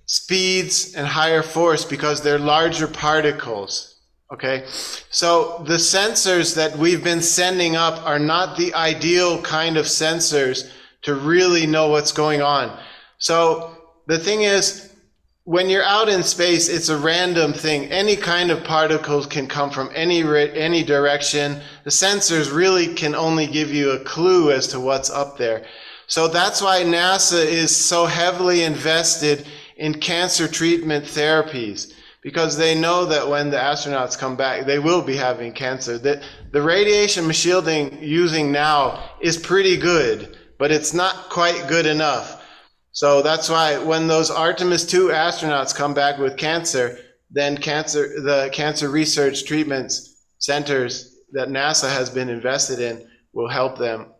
speeds and higher force because they're larger particles. Okay, so the sensors that we've been sending up are not the ideal kind of sensors to really know what's going on. So the thing is, when you're out in space, it's a random thing. Any kind of particles can come from any any direction. The sensors really can only give you a clue as to what's up there. So that's why NASA is so heavily invested in cancer treatment therapies because they know that when the astronauts come back, they will be having cancer. The, the radiation shielding using now is pretty good, but it's not quite good enough. So that's why when those Artemis 2 astronauts come back with cancer, then cancer, the cancer research treatments centers that NASA has been invested in will help them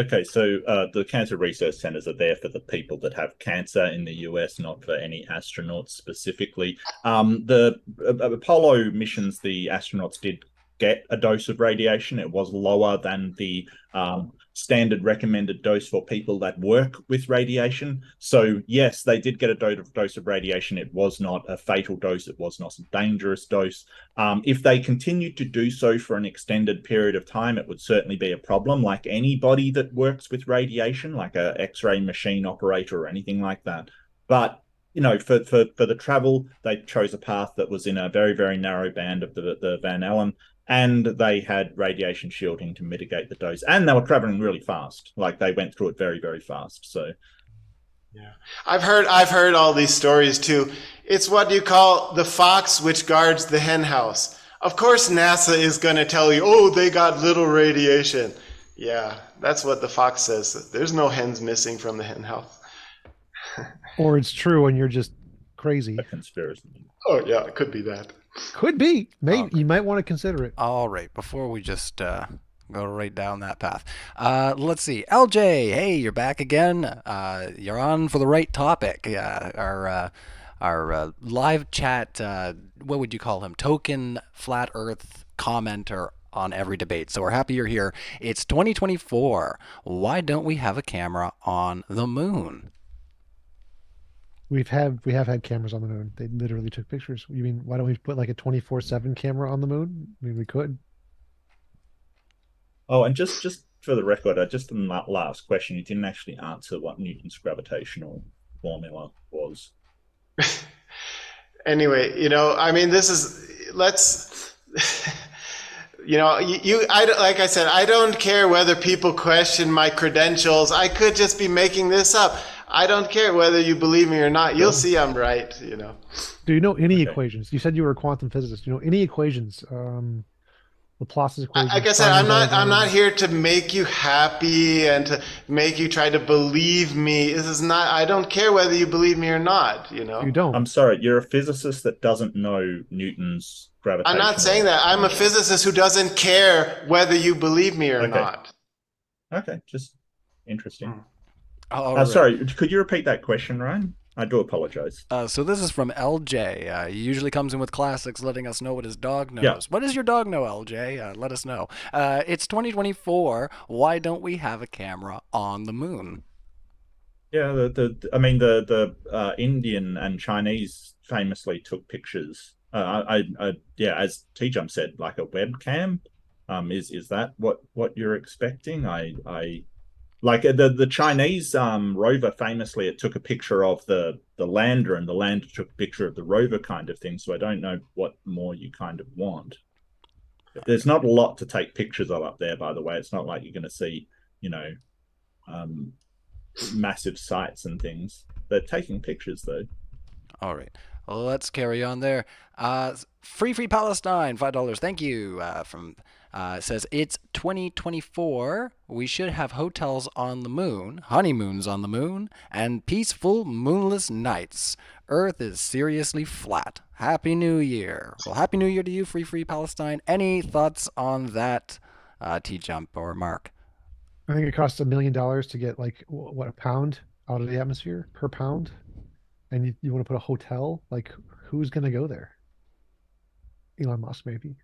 Okay, so uh, the cancer research centers are there for the people that have cancer in the US, not for any astronauts specifically. Um, the uh, Apollo missions, the astronauts did get a dose of radiation. It was lower than the um, standard recommended dose for people that work with radiation. So, yes, they did get a dose of radiation. It was not a fatal dose, it was not a dangerous dose. Um, if they continued to do so for an extended period of time, it would certainly be a problem. Like anybody that works with radiation, like a X-ray machine operator or anything like that. But you know, for, for for the travel, they chose a path that was in a very very narrow band of the the Van Allen and they had radiation shielding to mitigate the dose. And they were traveling really fast. Like they went through it very very fast. So yeah. I've heard i've heard all these stories too. It's what you call the fox which guards the hen house. Of course nasa is going to tell you oh they got little radiation. Yeah that's what the fox says. There's no hens missing from the hen house. Or it's true and you're just crazy. A conspiracy. Oh yeah it could be that could be. Maybe okay. you might want to consider it. All right. Before we just uh, go right down that path, uh, let's see. LJ, hey, you're back again. Uh, you're on for the right topic. Uh, our uh, our uh, live chat. what would you call him? Token flat Earth commenter on every debate. So we're happy you're here. It's 2024. Why don't we have a camera on the moon? We've had we have had cameras on the moon. They literally took pictures. You mean why don't we put like a 24/7 camera on the moon? I mean we could. Oh, and just just for the record, uh, just in that last question, you didn't actually answer what Newton's gravitational formula was. anyway, you know, I mean, this is let's. you know, you, you, I like I said, I don't care whether people question my credentials. I could just be making this up. I don't care whether you believe me or not. You'll see I'm right. You know. Do you know any Okay. equations? You said you were a quantum physicist. Do you know any equations? Um, Laplace's equation. Like I said, I'm not. I'm not here to make you happy and to make you try to believe me. This is not. I don't care whether you believe me or not. You know. You don't. I'm sorry, you're a physicist that doesn't know Newton's gravity. I'm not saying that. I'm a physicist who doesn't care whether you believe me or Okay. not. Okay, just interesting. Mm. All Uh, right. sorry, could you repeat that question, Ryan? I do apologize. Uh, so this is from LJ. Uh, he usually comes in with classics, letting us know what his dog knows. Yeah. What does your dog know, LJ? Uh, let us know. Uh, it's 2024. Why don't we have a camera on the moon? Yeah, the, the I mean the the uh, Indian and Chinese famously took pictures. Uh, I, I, I yeah, as T Jump said, like a webcam. Um, is is that what what you're expecting? I I like uh, the the Chinese um rover famously it took a picture of the the lander and the lander took a picture of the rover kind of thing. So I don't know what more you kind of want. There's not a lot to take pictures of up there, by the way. It's not like you're going to see, you know, um, massive sites and things. They're taking pictures though. All right. Let's carry on there. Uh, free Free Palestine, five dollars. Thank you. Uh, from uh, says it's 2024. We should have hotels on the moon, honeymoons on the moon, and peaceful moonless nights. Earth is seriously flat. Happy New Year. Well, Happy New Year to you, Free Free Palestine. Any thoughts on that, uh, T Jump or Mark? I think it costs a million dollars to get like what a pound out of the atmosphere per pound, and you, you want to put a hotel. Like who's gonna go there? Elon Musk maybe.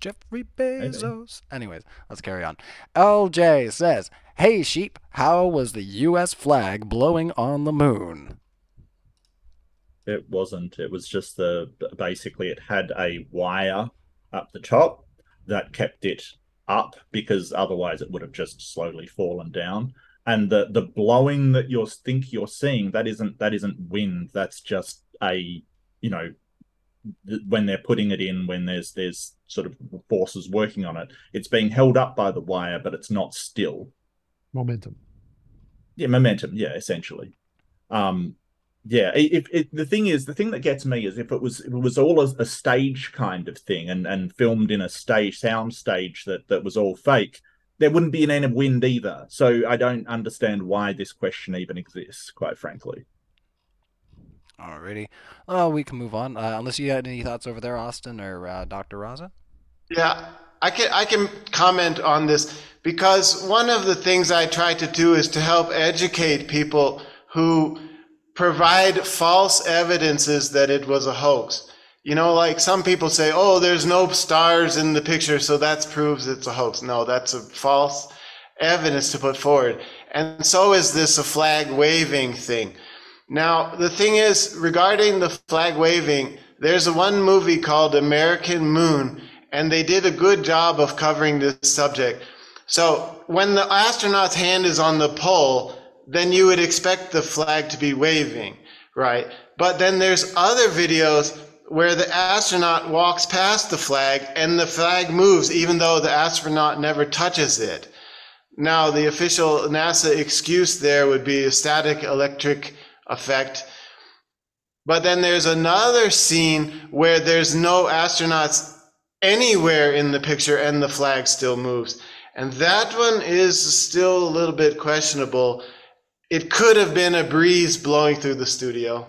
Jeffrey Bezos. Anyways, let's carry on. LJ says, Hey sheep, how was the US flag blowing on the moon? It wasn't. It was just the basically it had a wire up the top that kept it up because otherwise it would have just slowly fallen down. And the the blowing that you think you're seeing that isn't that isn't wind. That's just a you know when they're putting it in when there's there's sort of forces working on it. It's being held up by the wire, but it's not still. Momentum. Yeah, momentum. Yeah, essentially. Um, yeah. If, if the thing is, the thing that gets me is if it was if it was all a, a stage kind of thing and and filmed in a stage sound stage that that was all fake, there wouldn't be an end of wind either. So I don't understand why this question even exists, quite frankly. Alrighty. Oh, we can move on. Uh, unless you had any thoughts over there, Austin or uh, Dr. Raza? Yeah, I can I can comment on this because one of the things I try to do is to help educate people who provide false evidences that it was a hoax. You know, like some people say, "Oh, there's no stars in the picture, so that proves it's a hoax." No, that's a false evidence to put forward. And so is this a flag waving thing. Now, the thing is, regarding the flag waving, there's one movie called American Moon, and they did a good job of covering this subject. So, when the astronaut's hand is on the pole, then you would expect the flag to be waving, right? But then there's other videos where the astronaut walks past the flag and the flag moves even though the astronaut never touches it. Now, the official NASA excuse there would be a static electric effect. But then there's another scene where there's no astronauts anywhere in the picture and the flag still moves. And that one is still a little bit questionable. It could have been a breeze blowing through the studio.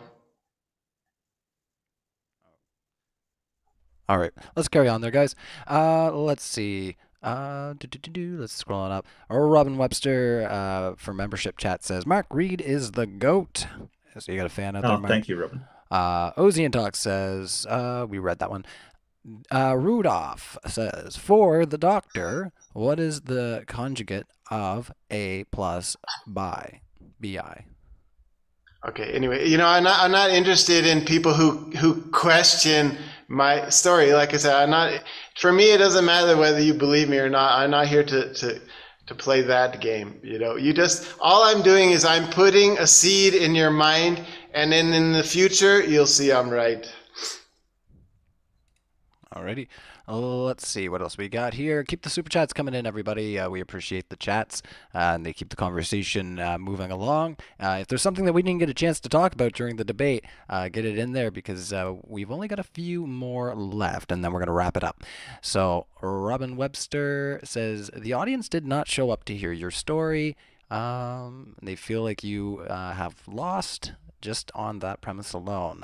All right, let's carry on there, guys. Uh, let's see. Uh, do, do, do, do. Let's scroll on up. Or Robin Webster uh, from membership chat says Mark Reid is the goat. So you got a fan out there, Oh, Mark? thank you, Robin. Uh, Ozian Talk says uh, we read that one. Uh, Rudolph says, for the doctor, what is the conjugate of A plus bi? Bi. Okay. Anyway, you know, I'm not. I'm not interested in people who who question my story. Like I said, I'm not. For me, it doesn't matter whether you believe me or not. I'm not here to to to play that game. You know, you just all I'm doing is I'm putting a seed in your mind, and then in the future you'll see I'm right. Alrighty. Let's see what else we got here. Keep the super chats coming in, everybody. Uh, we appreciate the chats, uh, and they keep the conversation uh, moving along. Uh, if there's something that we didn't get a chance to talk about during the debate, uh, get it in there because uh, we've only got a few more left, and then we're going to wrap it up. So, Robin Webster says the audience did not show up to hear your story. Um, they feel like you have lost just on that premise alone.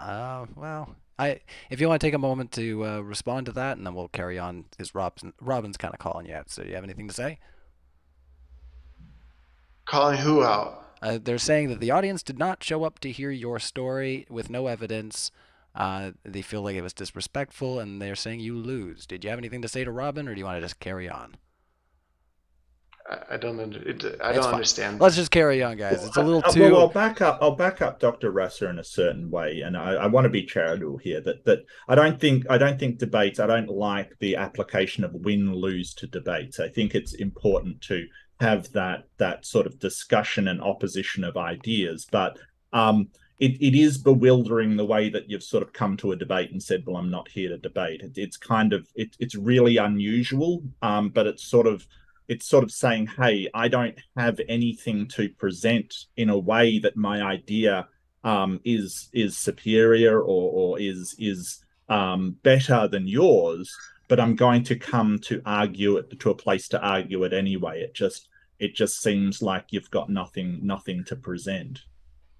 well, I, if you want to take a moment to uh, respond to that, and then we'll carry on. Is Robin, Robin's kind of calling you out? So, do you have anything to say? Calling who out? Uh, they're saying that the audience did not show up to hear your story with no evidence. Uh, they feel like it was disrespectful, and they're saying you lose. Did you have anything to say to Robin, or do you want to just carry on? I don't under, it, I don't understand. Let's just carry on, guys. It's a little uh, too. Well, I'll back up. I'll back up Dr. Rasa in a certain way, and I, I want to be charitable here. That that I don't think I don't think debates. I don't like the application of win lose to debates. I think it's important to have that that sort of discussion and opposition of ideas, but um, it, it is bewildering the way that you've sort of come to a debate and said, "Well, I'm not here to debate." It, it's kind of it, it's really unusual, um, but it's sort of it's sort of saying, hey, I don't have anything to present in a way that my idea um, is is superior or, or is is um, better than yours, but I'm going to come to argue it to a place to argue it anyway. It just it just seems like you've got nothing nothing to present.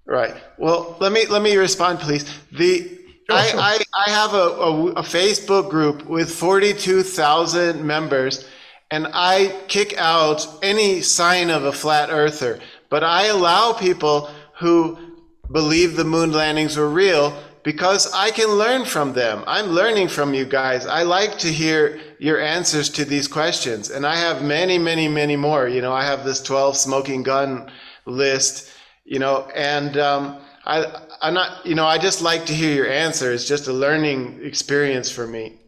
Right. Well, let me let me respond, please. The I. I, I have a, a, a Facebook group with forty two thousand members and I kick out any sign of a flat earther. But I allow people who believe the moon landings were real because I can learn from them. I'm learning from you guys. I like to hear your answers to these questions. And I have many, many, many more. You know, I have this 12 smoking gun list, you know, and um, I, I'm not, you know, I just like to hear your answers. It's just a learning experience for me.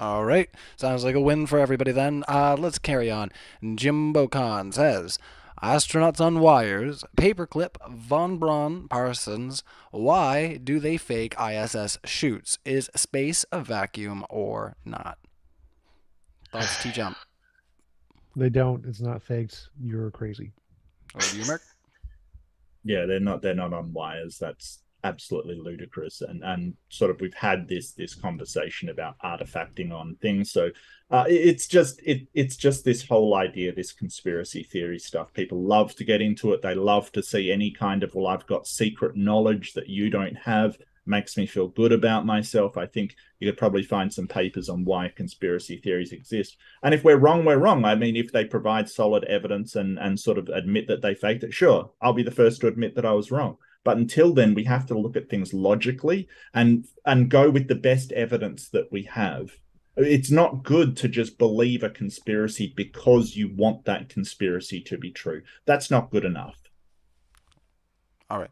All right. Sounds like a win for everybody then. Uh, let's carry on. Jimbo Khan says Astronauts on Wires, Paperclip, Von Braun, Parsons. Why do they fake ISS shoots? Is space a vacuum or not? Thoughts, T Jump? They don't. It's not fakes. You're crazy. Or you, Mark? Yeah, they're not. They're not on wires. That's absolutely ludicrous. And and sort of we've had this this conversation about artifacting on things. So uh, it's just it it's just this whole idea this conspiracy theory stuff. People love to get into it. They love to see any kind of well i've got secret knowledge that you don't have makes me feel good about myself. I think you could probably find some papers on why conspiracy theories exist. And if we're wrong we're wrong. I mean if they provide solid evidence and and sort of admit that they faked it sure i'll be the first to admit that i was wrong but until then, we have to look at things logically and and go with the best evidence that we have. It's not good to just believe a conspiracy because you want that conspiracy to be true. That's not good enough. All right.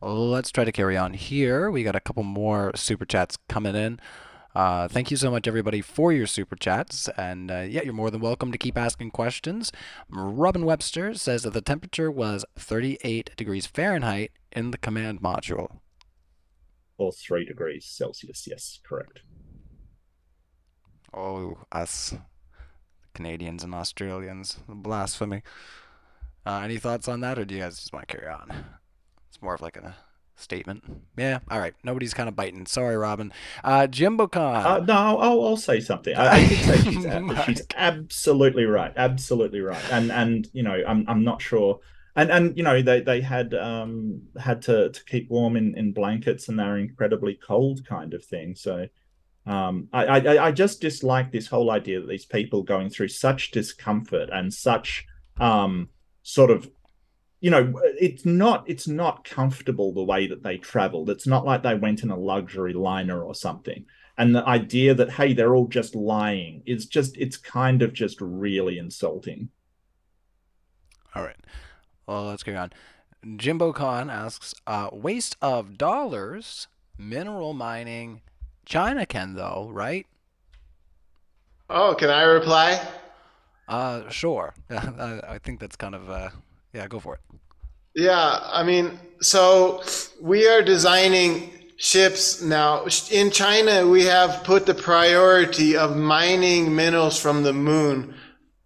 Let's try to carry on here. We got a couple more super chats coming in. Uh, thank you so much, everybody, for your super chats. And uh, yeah, you're more than welcome to keep asking questions. Robin Webster says that the temperature was 38 degrees Fahrenheit in the command module. Or 3 degrees Celsius, yes, correct. Oh, us Canadians and Australians. Blasphemy. Uh, any thoughts on that, or do you guys just want to carry on? It's more of like a statement. Yeah, all right. Nobody's kind of biting. Sorry, Robin. Uh, Jimbo Khan. Uh, no, I'll, I'll say something. I, I did say she's, she's absolutely right. Absolutely right. And and you know, I'm I'm not sure. And and you know, they they had um had to to keep warm in in blankets, and they're incredibly cold, kind of thing. So. Um, I, I I just dislike this whole idea that these people going through such discomfort and such um, sort of you know it's not it's not comfortable the way that they traveled it's not like they went in a luxury liner or something and the idea that hey they're all just lying is just it's kind of just really insulting all right well let's go on. Jimbo khan asks uh, waste of dollars mineral mining china can though right? Oh can i reply? Uh sure. I, I think that's kind of uh yeah go for it. Yeah i mean so we are designing ships now. In China we have put the priority of mining minerals from the moon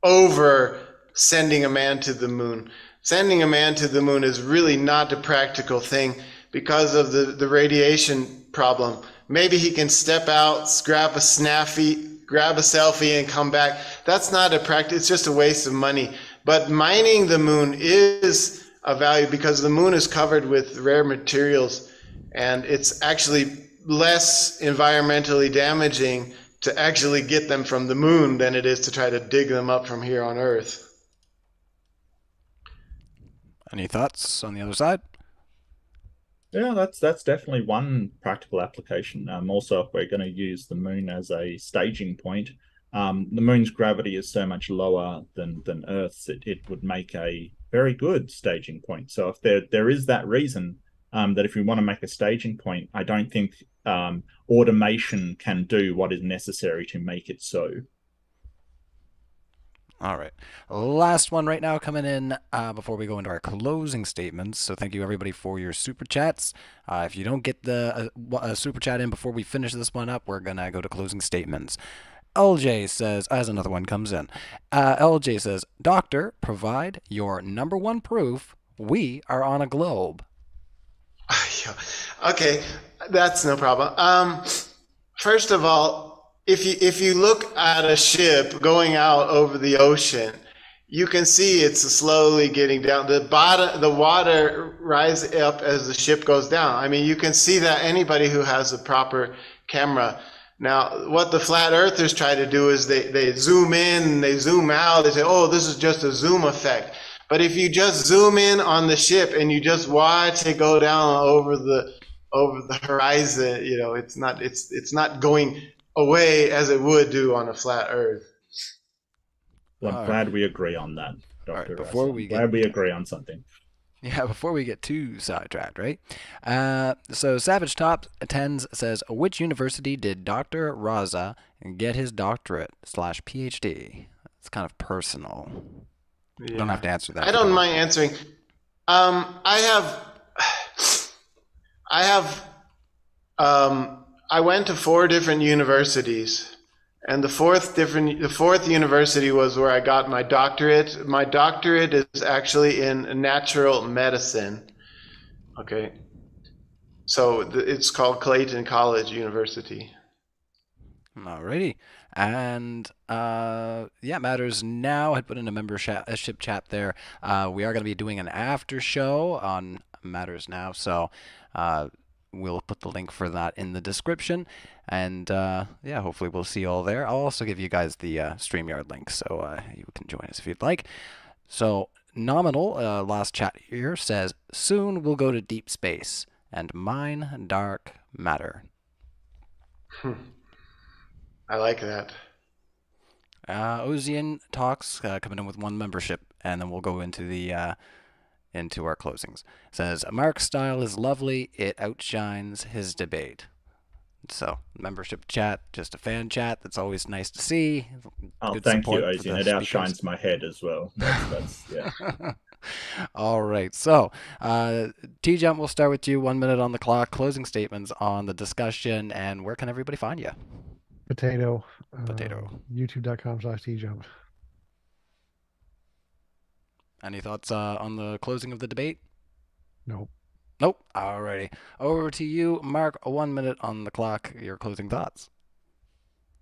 over sending a man to the moon sending a man to the moon is really not a practical thing because of the, the radiation problem. Maybe he can step out grab a snaffy grab a selfie and come back. That's not a practice it's just a waste of money. But mining the moon is a value because the moon is covered with rare materials and it's actually less environmentally damaging to actually get them from the moon than it is to try to dig them up from here on Earth. Any thoughts on the other side? Yeah, that's that's definitely one practical application. Um, also, if we're going to use the moon as a staging point, um, the moon's gravity is so much lower than than Earth's, it, it would make a very good staging point. So if there there is that reason, um, that if we want to make a staging point, I don't think um, automation can do what is necessary to make it so. All right. Last one right now coming in uh, before we go into our closing statements. So thank you everybody for your super chats. Uh, if you don't get the uh, uh super chat in before we finish this one up, we're to go to closing statements. LJ says, as another one comes in, uh, LJ says, Doctor, provide your number one proof we are on a globe. okay, that's no problem. Um, first of all, if you if you look at a ship going out over the ocean, you can see it's slowly getting down. The bottom, the water rises up as the ship goes down. I mean, you can see that anybody who has a proper camera. Now, what the flat earthers try to do is they, they zoom in, they zoom out, they say, oh, this is just a zoom effect. But if you just zoom in on the ship and you just watch it go down over the over the horizon, you know, it's not it's it's not going away as it would do on a flat Earth. Well, I'm All glad right. we agree on that, Doctor. Right, before we get, glad we agree on something. Yeah, before we get too sidetracked, right? Uh, so Savage Top attends says, which university did Doctor Raza get his doctorate slash PhD? It's kind of personal. You don't have to answer that. I don't mind answering. Um, I have, I have, um, I went to four different universities, and the fourth different, the fourth university was where I got my doctorate. My doctorate is actually in natural medicine. Okay, so it's called Clayton College University. Alrighty. And uh, yeah, Matters Now had put in a membership chat there. Uh, we are going to be doing an after show on Matters Now. So uh, we'll put the link for that in the description. And uh, yeah, hopefully we'll see you all there. I'll also give you guys the uh, StreamYard link so uh, you can join us if you'd like. So Nominal, uh, last chat here, says, Soon we'll go to deep space and mine dark matter. Hmm. I like that. Uh, Ozian talks uh, coming in with one membership, and then we'll go into the uh, into our closings. It says Mark's style is lovely; it outshines his debate. So membership chat, just a fan chat. That's always nice to see. Oh, Good thank you, Ozian. It outshines my head as well. That's, that's yeah. All right. So, uh, T Jump, we'll start with you. One minute on the clock. Closing statements on the discussion, and where can everybody find you? Potato. Potato. Uh, YouTube.com slash tjump. Any thoughts uh, on the closing of the debate? Nope. Nope. Alrighty. Over to you, Mark. One minute on the clock. Your closing thoughts.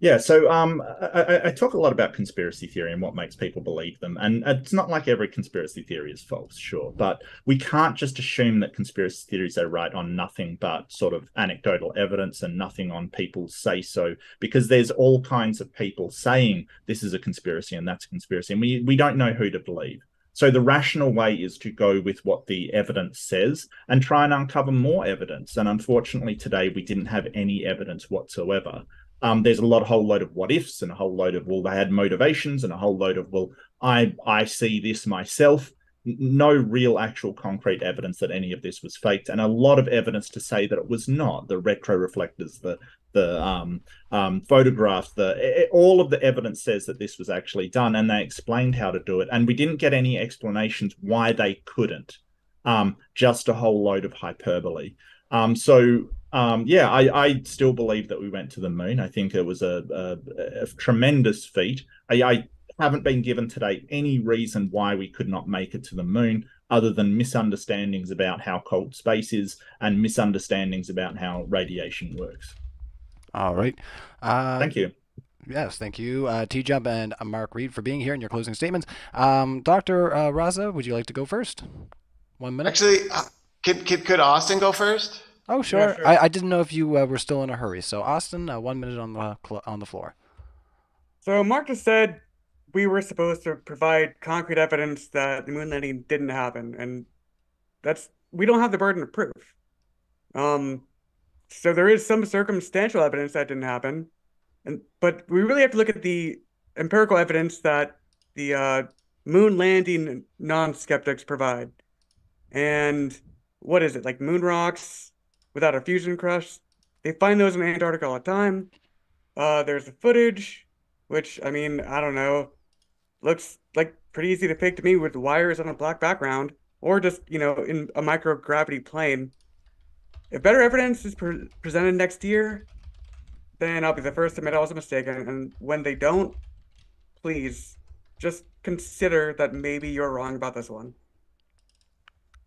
Yeah, so um, I, I, talk a lot about conspiracy theory and what makes people believe them, and it's not like every conspiracy theory is false, sure, but we can't just assume that conspiracy theories are right on nothing but sort of anecdotal evidence and nothing on people's say so, because there's all kinds of people saying this is a conspiracy and that's a conspiracy, and we we don't know who to believe. So the rational way is to go with what the evidence says and try and uncover more evidence. And unfortunately, today we didn't have any evidence whatsoever. um, there's a lot, a whole load of what ifs and a whole load of well, they had motivations and a whole load of well, I I see this myself. No real actual concrete evidence that any of this was faked, and a lot of evidence to say that it was not. The retro reflectors, the the um, um, photographs, the all of the evidence says that this was actually done, and they explained how to do it, and we didn't get any explanations why they couldn't. Um, just a whole load of hyperbole. Um, so um, yeah, I, I still believe that we went to the moon. I think it was a, a, a tremendous feat. I, I, haven't been given today any reason why we could not make it to the moon other than misunderstandings about how cold space is and misunderstandings about how radiation works. All right. Uh, thank you. Yes, thank you, uh, T Jump and uh, Mark Reid, for being here and your closing statements. Um, Dr. Uh, Raza, would you like to go first? One minute. Actually, uh, could, could, could Austin go first? Oh, sure. Yeah, sure. I, I didn't know if you uh, were still in a hurry. So, Austin, uh, one minute on the on the floor. So, Mark just said we were supposed to provide concrete evidence that the moon landing didn't happen, and that's we don't have the burden of proof. Um, so there is some circumstantial evidence that didn't happen, and but we really have to look at the empirical evidence that the uh, moon landing non-skeptics provide, and what is it like moon rocks without a fusion crust. They find those in Antarctica all the time. Uh, there's the footage, which I mean, I don't know, looks like pretty easy to fake to me with wires on a black background, or just you know in a microgravity plane. If better evidence is pre- presented next year, then I'll be the first to admit I was mistaken. And when they don't, please just consider that maybe you're wrong about this one.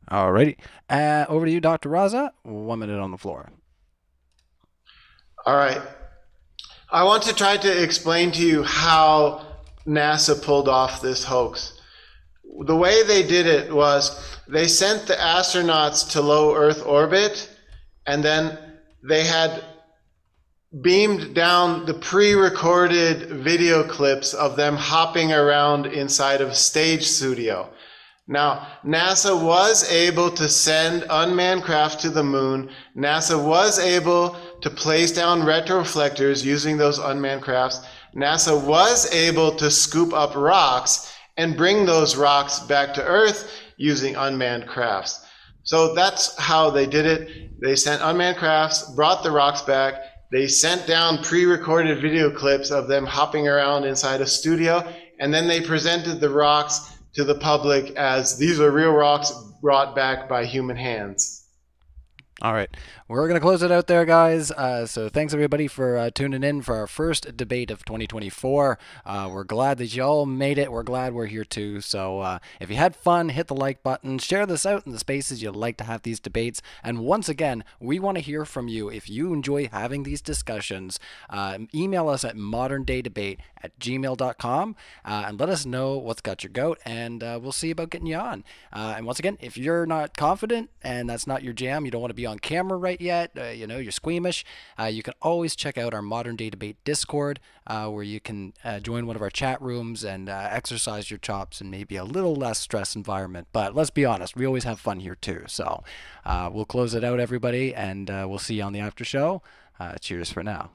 Alrighty. Uh, over to you, Dr. Raza. One minute on the floor. All right. I want to try to explain to you how NASA pulled off this hoax. The way they did it was they sent the astronauts to low Earth orbit, and then they had beamed down the pre recorded video clips of them hopping around inside of stage studio. Now, NASA was able to send unmanned craft to the moon. NASA was able to place down retroreflectors using those unmanned crafts. NASA was able to scoop up rocks and bring those rocks back to Earth using unmanned crafts. So that's how they did it. They sent unmanned crafts, brought the rocks back. They sent down pre recorded video clips of them hopping around inside a studio, and then they presented the rocks to the public as these are real rocks brought back by human hands. All right. We're going to close it out there, guys. Uh, so thanks, everybody, for uh, tuning in for our first debate of 2024. Uh, we're glad that you all made it. We're glad we're here, too. So uh, if you had fun, hit the like button. Share this out in the spaces you'd like to have these debates. And once again, we want to hear from you. If you enjoy having these discussions, uh, email us at moderndaydebate at gmail.com uh, and let us know what's got your goat, and we'll see about getting you on. and once again, if you're not confident and that's not your jam, you don't want to be on camera right yet, uh, you know, you're squeamish, uh, you can always check out our Modern Day Debate Discord, uh, where you can uh, join one of our chat rooms and uh, exercise your chops in maybe a little less stress environment. But let's be honest, we always have fun here too. So we'll close it out, everybody, and we'll see you on the after show. cheers for now.